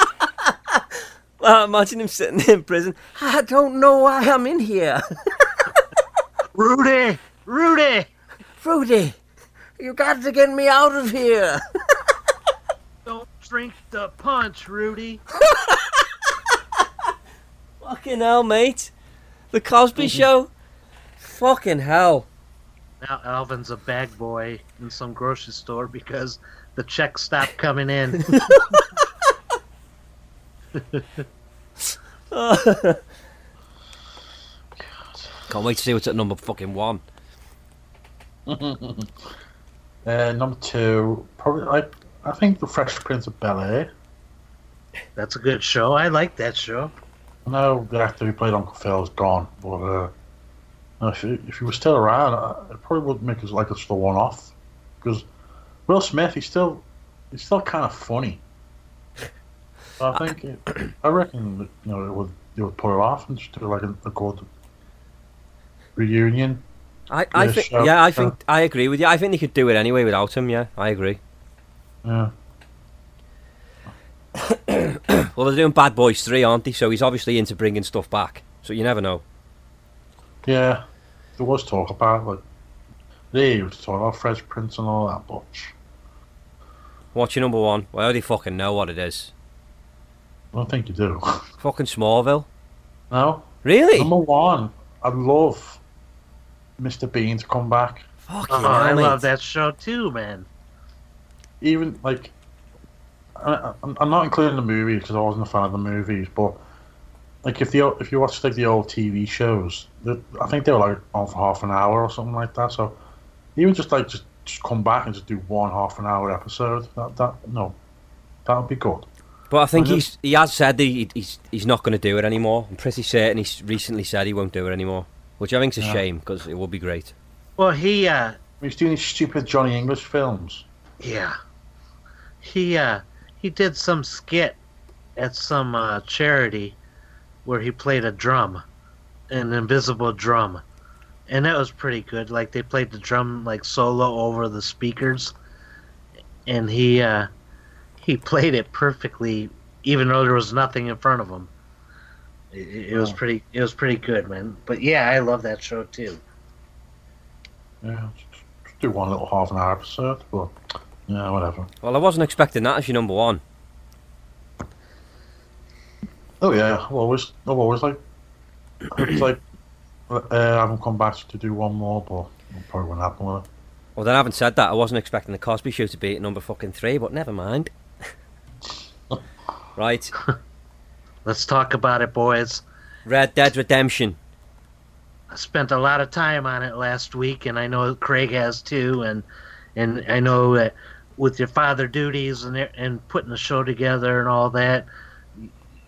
Well, imagine him sitting in prison. I don't know why I'm in here. Rudy, Rudy, Rudy, you got to get me out of here. don't drink the punch, Rudy. Fucking hell, mate. The Cosby mhm. Show. Fucking hell. Now Alvin's a bag boy in some grocery store because the checks stopped coming in. Can't wait to see what's at number fucking one. Uh, number two, probably like I think the Fresh Prince of Bel Air. That's a good show. I like that show. I know the actor who played Uncle Phil is gone, but uh, if he, if he was still around, uh, it probably would make us like us the one off. Because Will Smith, he's still he's still kind of funny. So I think it, I reckon you know it would it would pull it off and just do like a, a good reunion. I, I think, sure. yeah, I think, I agree with you. I think they could do it anyway without him. Yeah, I agree. Yeah. Well, they're doing Bad Boys Three, aren't they? So he's obviously into bringing stuff back. So you never know. Yeah, there was talk about like they was talk about Fresh Prince and all that, but What's your number one? Well, I already fucking know what it is. I don't think you do. Fucking Smallville. no, Really? number one, I'd love Mr. Bean to come back. Fucking Oh, I love that show too, man. Even like, I, I'm I'm not including the movies because I wasn't a fan of the movies, but like if the if you watch like the old TV shows, I think they were like on for half an hour or something like that. So even just like just just come back and just do one half an hour episode. That that no, that would be good. But I think Mhm. he's he has said that he, he's he's not going to do it anymore. I'm pretty certain he's recently said he won't do it anymore, which I think's a Yeah. shame because it would be great. Well, he, uh, He's doing these stupid Johnny English films. yeah, he, uh, he did some skit at some uh, charity where he played a drum, an invisible drum, and that was pretty good. Like they played the drum like solo over the speakers, and he, uh, he played it perfectly, even though there was nothing in front of him. It, it was Oh. pretty. It was pretty good, man. But yeah, I love that show too. Yeah, just, just do one little half an hour episode, but yeah, whatever. Well, I wasn't expecting that as your number one. Oh yeah, I've always, I've always like, it's like, uh, I haven't come back to do one more, but it probably won't happen with it. Well, then having said that, I wasn't expecting the Cosby Show to be at number fucking three, but never mind. right, Let's talk about it, boys. Red Dead Redemption. I spent a lot of time on it last week, and I know Craig has too, and and I know that with your father duties and and putting the show together and all that,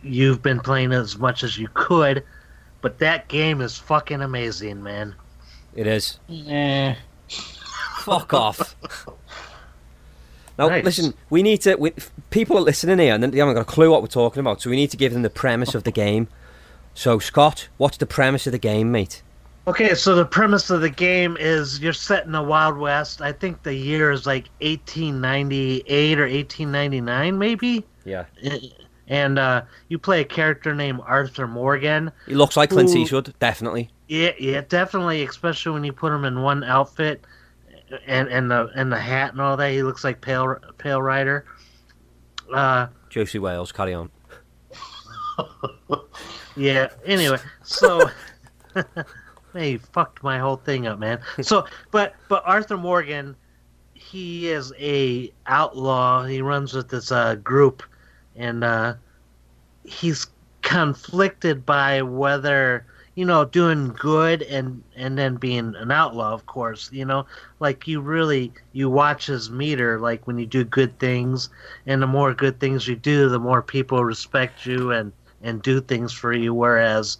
you've been playing as much as you could, but that game is fucking amazing, man. It is. Yeah. Fuck off. Now, Nice. listen, we need to. We, people are listening here and they haven't got a clue what we're talking about, so we need to give them the premise of the game. So, Scott, what's the premise of the game, mate? Okay, so the premise of the game is you're set in the Wild West. I think the year is like 1898 or 1899, maybe. Yeah. And uh, you play a character named Arthur Morgan. He looks like Clint Ooh. Eastwood, definitely. Yeah, yeah, definitely. Especially when you put him in one outfit, and and the and the hat and all that. He looks like Pale Pale Rider. Uh, Josey Wales, carry on. yeah. Anyway, so hey, fucked my whole thing up, man. So, but but Arthur Morgan, he is a outlaw. He runs with this uh, group, and uh, he's conflicted by whether you know doing good and and then being an outlaw of course you know? Like you really you watch his meter like when you do good things and the more good things you do the more people respect you and and do things for you. Whereas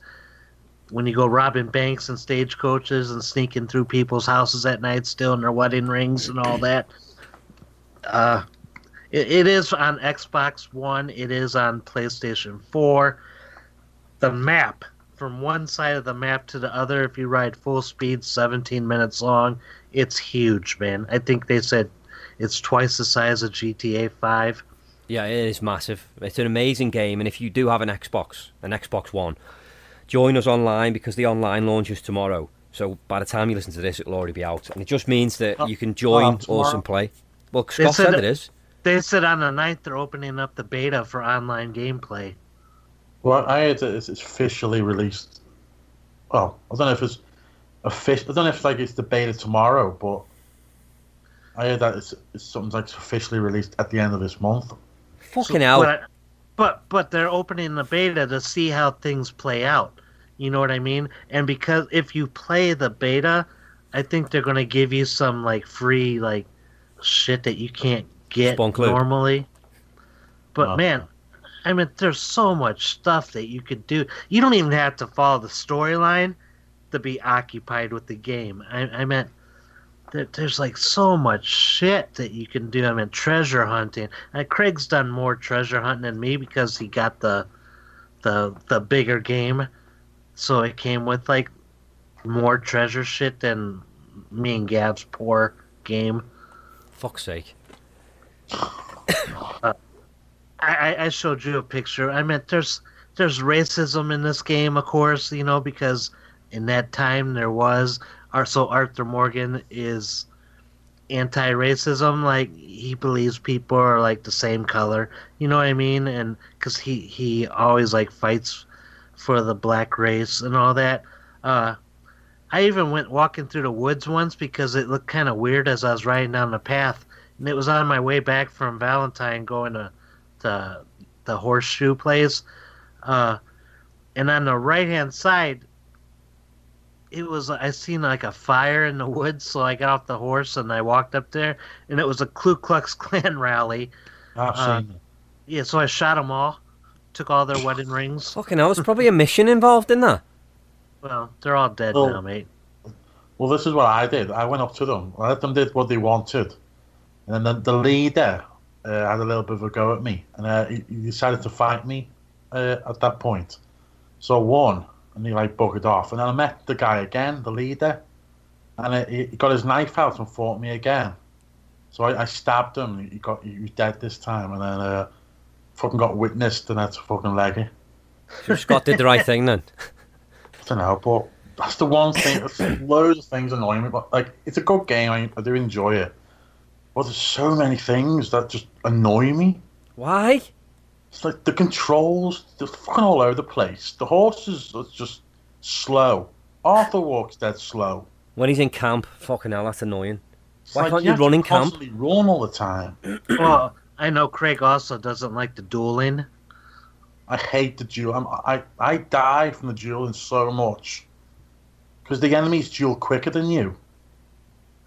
when you go robbing banks and stagecoaches and sneaking through people's houses at night stealing their wedding rings and all that uh it, it is on xbox one it is on playstation 4 the map from one side of the map to the other if you ride full speed, 17 minutes long. It's huge, man. I think they said it's twice the size of GTA 5. Yeah, it is massive. It's an amazing game, and if you do have an Xbox, an Xbox One, join us online because the online launches tomorrow. So by the time you listen to this, it'll already be out, and it just means that Oh, you can join oh, us and play. Well, They Scott said said it is. They said on the 9th they're opening up the beta for online gameplay. Well, I heard that it's it's officially released. Well, I don't know if it's official. I don't know if it's like it's the beta tomorrow, but I heard that it's, it's something like it's officially released at the end of this month. Fucking hell. But, but but they're opening the beta to see how things play out. You know what I mean? And because if you play the beta, I think they're gonna give you some like free like shit that you can't get Spunk loot. normally. But Oh. man, I mean, there's so much stuff that you could do. You don't even have to follow the storyline to be occupied with the game. I, I meant there, there's like so much shit that you can do. I mean, treasure hunting. Uh, Craig's done more treasure hunting than me because he got the the the bigger game, so it came with like more treasure shit than me and Gav's poor game. Fuck's sake. I, I- showed you a picture. I meant there's there's racism in this game, of course, you know, because in that time there was. So Arthur Morgan is anti-racism. Like he believes people are like the same color. You know what I mean? And because he he always like fights for the black race and all that. Uh, I even went walking through the woods once because it looked kind of weird as I was riding down the path, and it was on my way back from Valentine going to the the horseshoe place. Uh, and on the right hand side, it was I seen like a fire in the woods, so I got off the horse and I walked up there, and it was a Ku Klux Klan rally. I've Uh, seen it. Yeah, so I shot them all, took all their wedding rings. Fucking hell, there's probably a mission involved in that. Well, they're all dead Oh. now, mate. Well, this is what I did. I went up to them. I let them did what they wanted, and then the, the leader uh, had a little bit of a go at me, and uh, he, he decided to fight me uh, at that point. So I won, and he like buggered off. And then I met the guy again, the leader, and uh, he, he got his knife out and fought me again. So I, I stabbed him. and He got he was dead this time, and then uh, fucking got witnessed, and that's fucking leggy. So Scott did the right thing then. I don't know, but that's the one thing. Loads of things annoy me, but like it's a good game. I, I do enjoy it. But there's so many things that just annoy me. Why? It's like the controls, they're fucking all over the place. The horses are just slow. Arthur walks dead slow. When he's in camp, fucking hell, that's annoying. It's Why like can't you have run in camp? constantly Run all the time. well, I know Craig also doesn't like the dueling. I hate the duel. I'm, I I die from the dueling so much because the enemies duel quicker than you.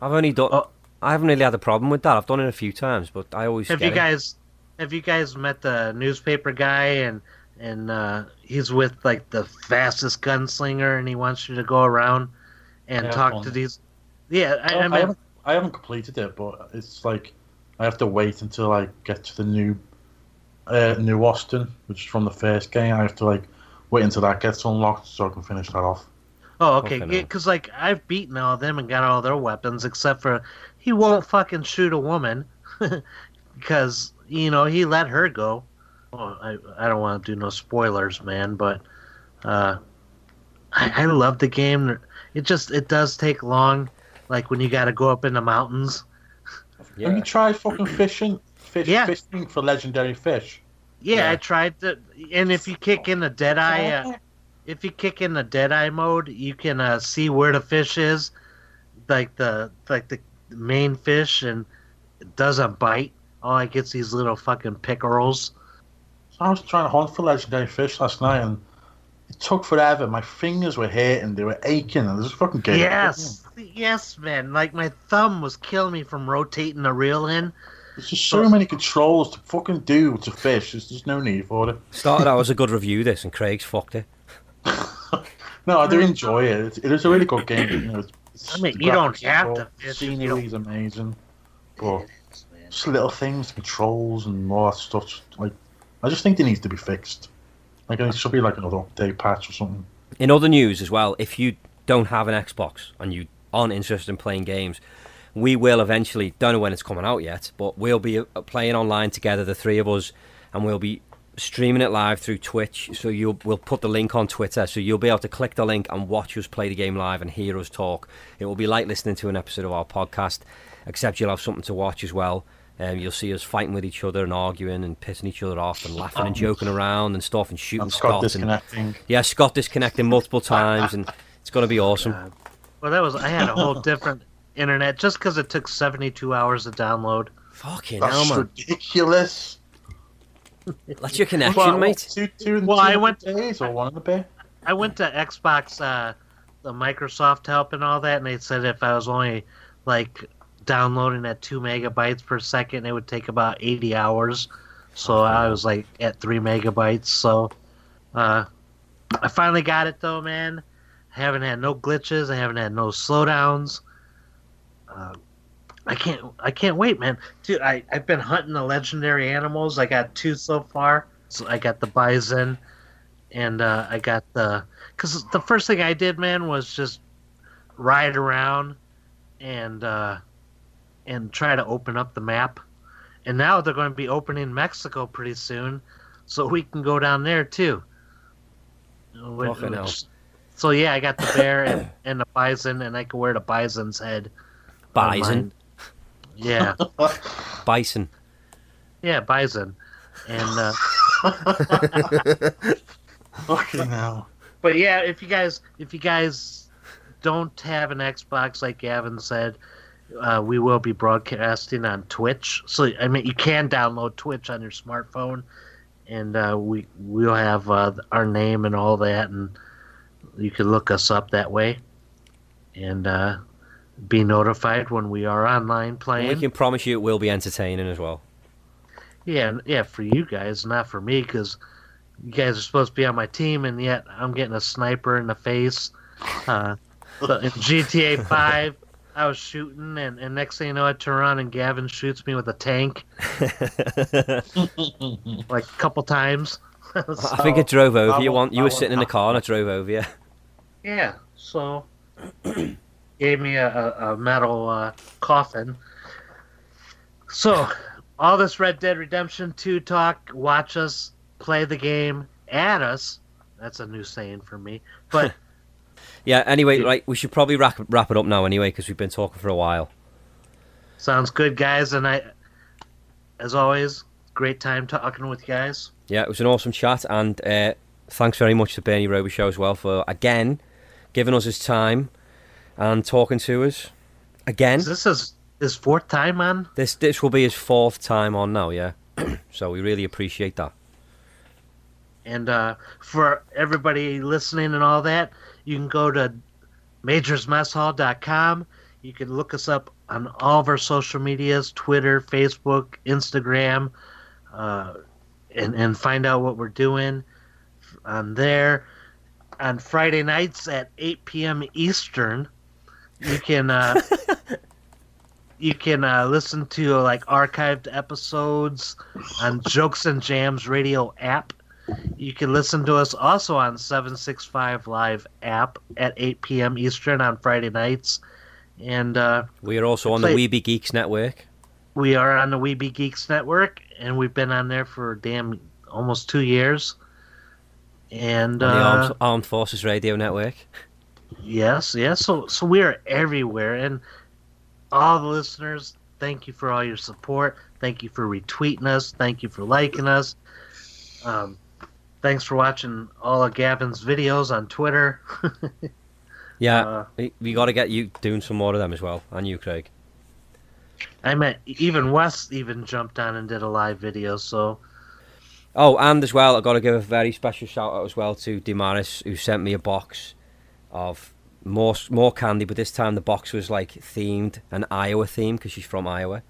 I've only done. Oh. I haven't really had a problem with that. I've done it a few times, but I always Have you it. guys have you guys met the newspaper guy and and uh, he's with like the fastest gunslinger and he wants you to go around and Yeah, talk fun. to these yeah I, I I, mean haven't, I haven't completed it, but it's like I have to wait until I get to the new uh, New Austin, which is from the first game. I have to like wait until that gets unlocked so I can finish that off. oh okay Fucking hell. because like I've beaten all of them and got all their weapons except for he won't fucking shoot a woman because you know he let her go well, I, I don't want to do no spoilers man but uh I, I love the game it just it does take long like when you got to go up in the mountains Yeah. Have you tried fucking fishing? Fish Yeah. fishing for legendary fish. Yeah, I tried to. And if you kick in the dead eye, uh, if you kick in the dead eye mode, you can uh, see where the fish is, like the like the main fish, and it doesn't bite. All I get's these little fucking pickerels. So I was trying to hunt for legendary fish last night, and it took forever. My fingers were hurting, they were aching, and this just fucking gave up. Yes, yes, man. Like my thumb was killing me from rotating the reel in. There's just so many controls to fucking do to fish. There's just no need for it. Started out as a good review, this, and Craig's fucked it. No, I do enjoy it. It's, it is a really good game. You know, it's, I mean, you don't have to cool, fish Scenery is amazing, but just little things, controls and all that stuff. Like, I just think they needs to be fixed. Like, it should be like another update patch or something. In other news as well, if you don't have an Xbox and you aren't interested in playing games, we will eventually. Don't know when it's coming out yet, but we'll be uh, playing online together, the three of us, and we'll be streaming it live through Twitch. So you'll we'll put the link on Twitter, so you'll be able to click the link and watch us play the game live and hear us talk. It will be like listening to an episode of our podcast, except you'll have something to watch as well. Um, you'll see us fighting with each other and arguing and pissing each other off and laughing and Um, joking around and stuff and shooting And Scott Scott. disconnecting. And, yeah, Scott disconnecting multiple times, and it's going to be awesome. Well, that was I had a whole different internet just because it took 72 hours to download. Fucking That's hell, man. ridiculous. That's your connection, Well, mate. Two, two, Well, two I went- days or one in a bit. I went to Xbox, uh, the Microsoft help and all that, and they said if I was only like downloading at two megabytes per second, it would take about 80 hours. So I was like at three megabytes. So uh, I finally got it though, man. I haven't had no glitches. I haven't had no slowdowns. Uh, I can't. I can't wait, man. Dude, I I've been hunting the legendary animals. I got two so far. So I got the bison, and uh, I got the. Because the first thing I did, man, was just ride around, and uh, and try to open up the map. And now they're going to be opening Mexico pretty soon, so we can go down there too. Which- So yeah, I got the bear and, and the bison, and I can wear the bison's head. Bison. Yeah, bison. yeah, bison, and uh, Fucking hell. but yeah, if you guys if you guys don't have an Xbox, like Gavin said, uh, we will be broadcasting on Twitch. So I mean, you can download Twitch on your smartphone, and uh, we we'll have uh, our name and all that, and you can look us up that way, and uh, be notified when we are online playing. We can promise you it will be entertaining as well. Yeah, yeah, for you guys, not for me, because you guys are supposed to be on my team, and yet I'm getting a sniper in the face. Uh, so in GTA 5, I was shooting, and, and next thing you know, I turn around and Gavin shoots me with a tank, like a couple times. I think it drove over I you. One, you were sitting in the car and it drove over you. Yeah, so gave me a, a, metal uh, coffin. So, all this Red Dead Redemption 2 talk, watch us play the game, add us. That's a new saying for me. But Yeah. Anyway, right, we should probably wrap wrap it up now anyway because we've been talking for a while. sounds good, guys. And I, as always, great time talking with you guys. Yeah, it was an awesome chat, and uh, thanks very much to Bernie Robichaud as well for again giving us his time and talking to us again. Is this his, his fourth time man. This this will be his fourth time on now, yeah. so we really appreciate that. And uh, for everybody listening and all that, you can go to majorsmesshall.com. You can look us up on all of our social medias Twitter, Facebook, Instagram, uh, and, and find out what we're doing on there. On Friday nights at 8 p.m. Eastern, you can. Uh, You can uh, listen to like archived episodes on Jokes and Jams radio app. You can listen to us also on 765 Live app at 8 p.m. Eastern on Friday nights. And uh, We are also on the Weeby Geeks Network. we are on the Weeby Geeks Network, and we've been on there for damn almost two years. And uh, Armed, Armed Forces Radio Network. yes, yes. So, so we are everywhere, and all the listeners, thank you for all your support. Thank you for retweeting us. Thank you for liking us. Um, thanks for watching all of Gavin's videos on Twitter. Yeah, Uh, we, we got to get you doing some more of them as well, and you, Craig. I meant even Wes even jumped on and did a live video. So Oh, and as well, i got to give a very special shout out as well to Demaris, who sent me a box of more more candy, but this time the box was like themed, an Iowa theme, because she's from Iowa.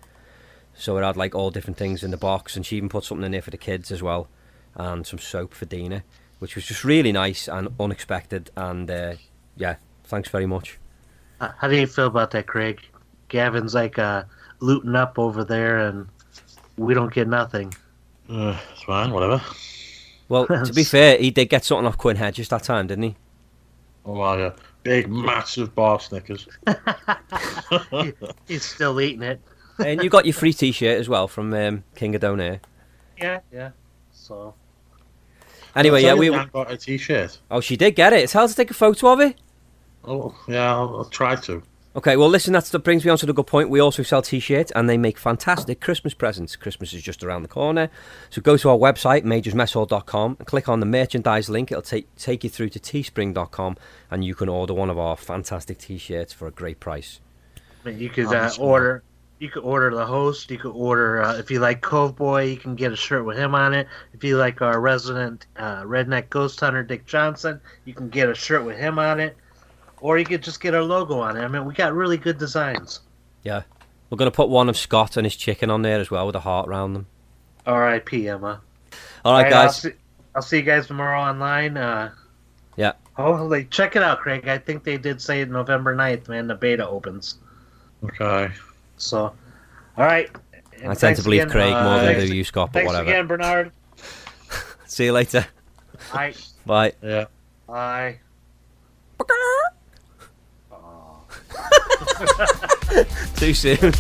So it had like all different things in the box, and she even put something in there for the kids as well, and some soap for Dina, which was just really nice and unexpected. And uh, yeah, thanks very much. how do you feel about that, Craig? Gavin's like uh, looting up over there, and we don't get nothing. Uh, it's fine, whatever. Well, to be fair, he did get something off Quinn Hedges that time, didn't he? Oh, are you? Big, massive bar Snickers. He's still eating it. and you got your free T-shirt as well from um, King of Donair. Yeah, yeah. So Anyway, yeah, we. got a T-shirt. Oh, she did get it. Tell her to take a photo of it. Oh, yeah, I'll, I'll try to. Okay, well, listen, that's, that brings me on to the good point. We also sell t-shirts, and they make fantastic Christmas presents. Christmas is just around the corner. So go to our website, majorsmesshall.com, and click on the merchandise link. It'll take, take you through to teespring.com, and you can order one of our fantastic t-shirts for a great price. I you could uh, order. You could order the host. You could order uh, if you like Cove Boy. You can get a shirt with him on it. If you like our resident uh, redneck ghost hunter Dick Johnson, you can get a shirt with him on it. Or you could just get our logo on it. I mean, we got really good designs. Yeah. We're going to put one of Scott and his chicken on there as well with a heart around them. R.I.P. Emma. All right, I'll guys. see, I'll see you guys tomorrow online. Uh, Yeah. hopefully, check it out, Craig. I think they did say November 9th, man. The beta opens. Okay. So, all right. And I tend to believe again, Craig more uh, than thanks- do you, Scott, but Thanks whatever. again, Bernard. See you later. Bye. Bye. Yeah. Bye. Too soon.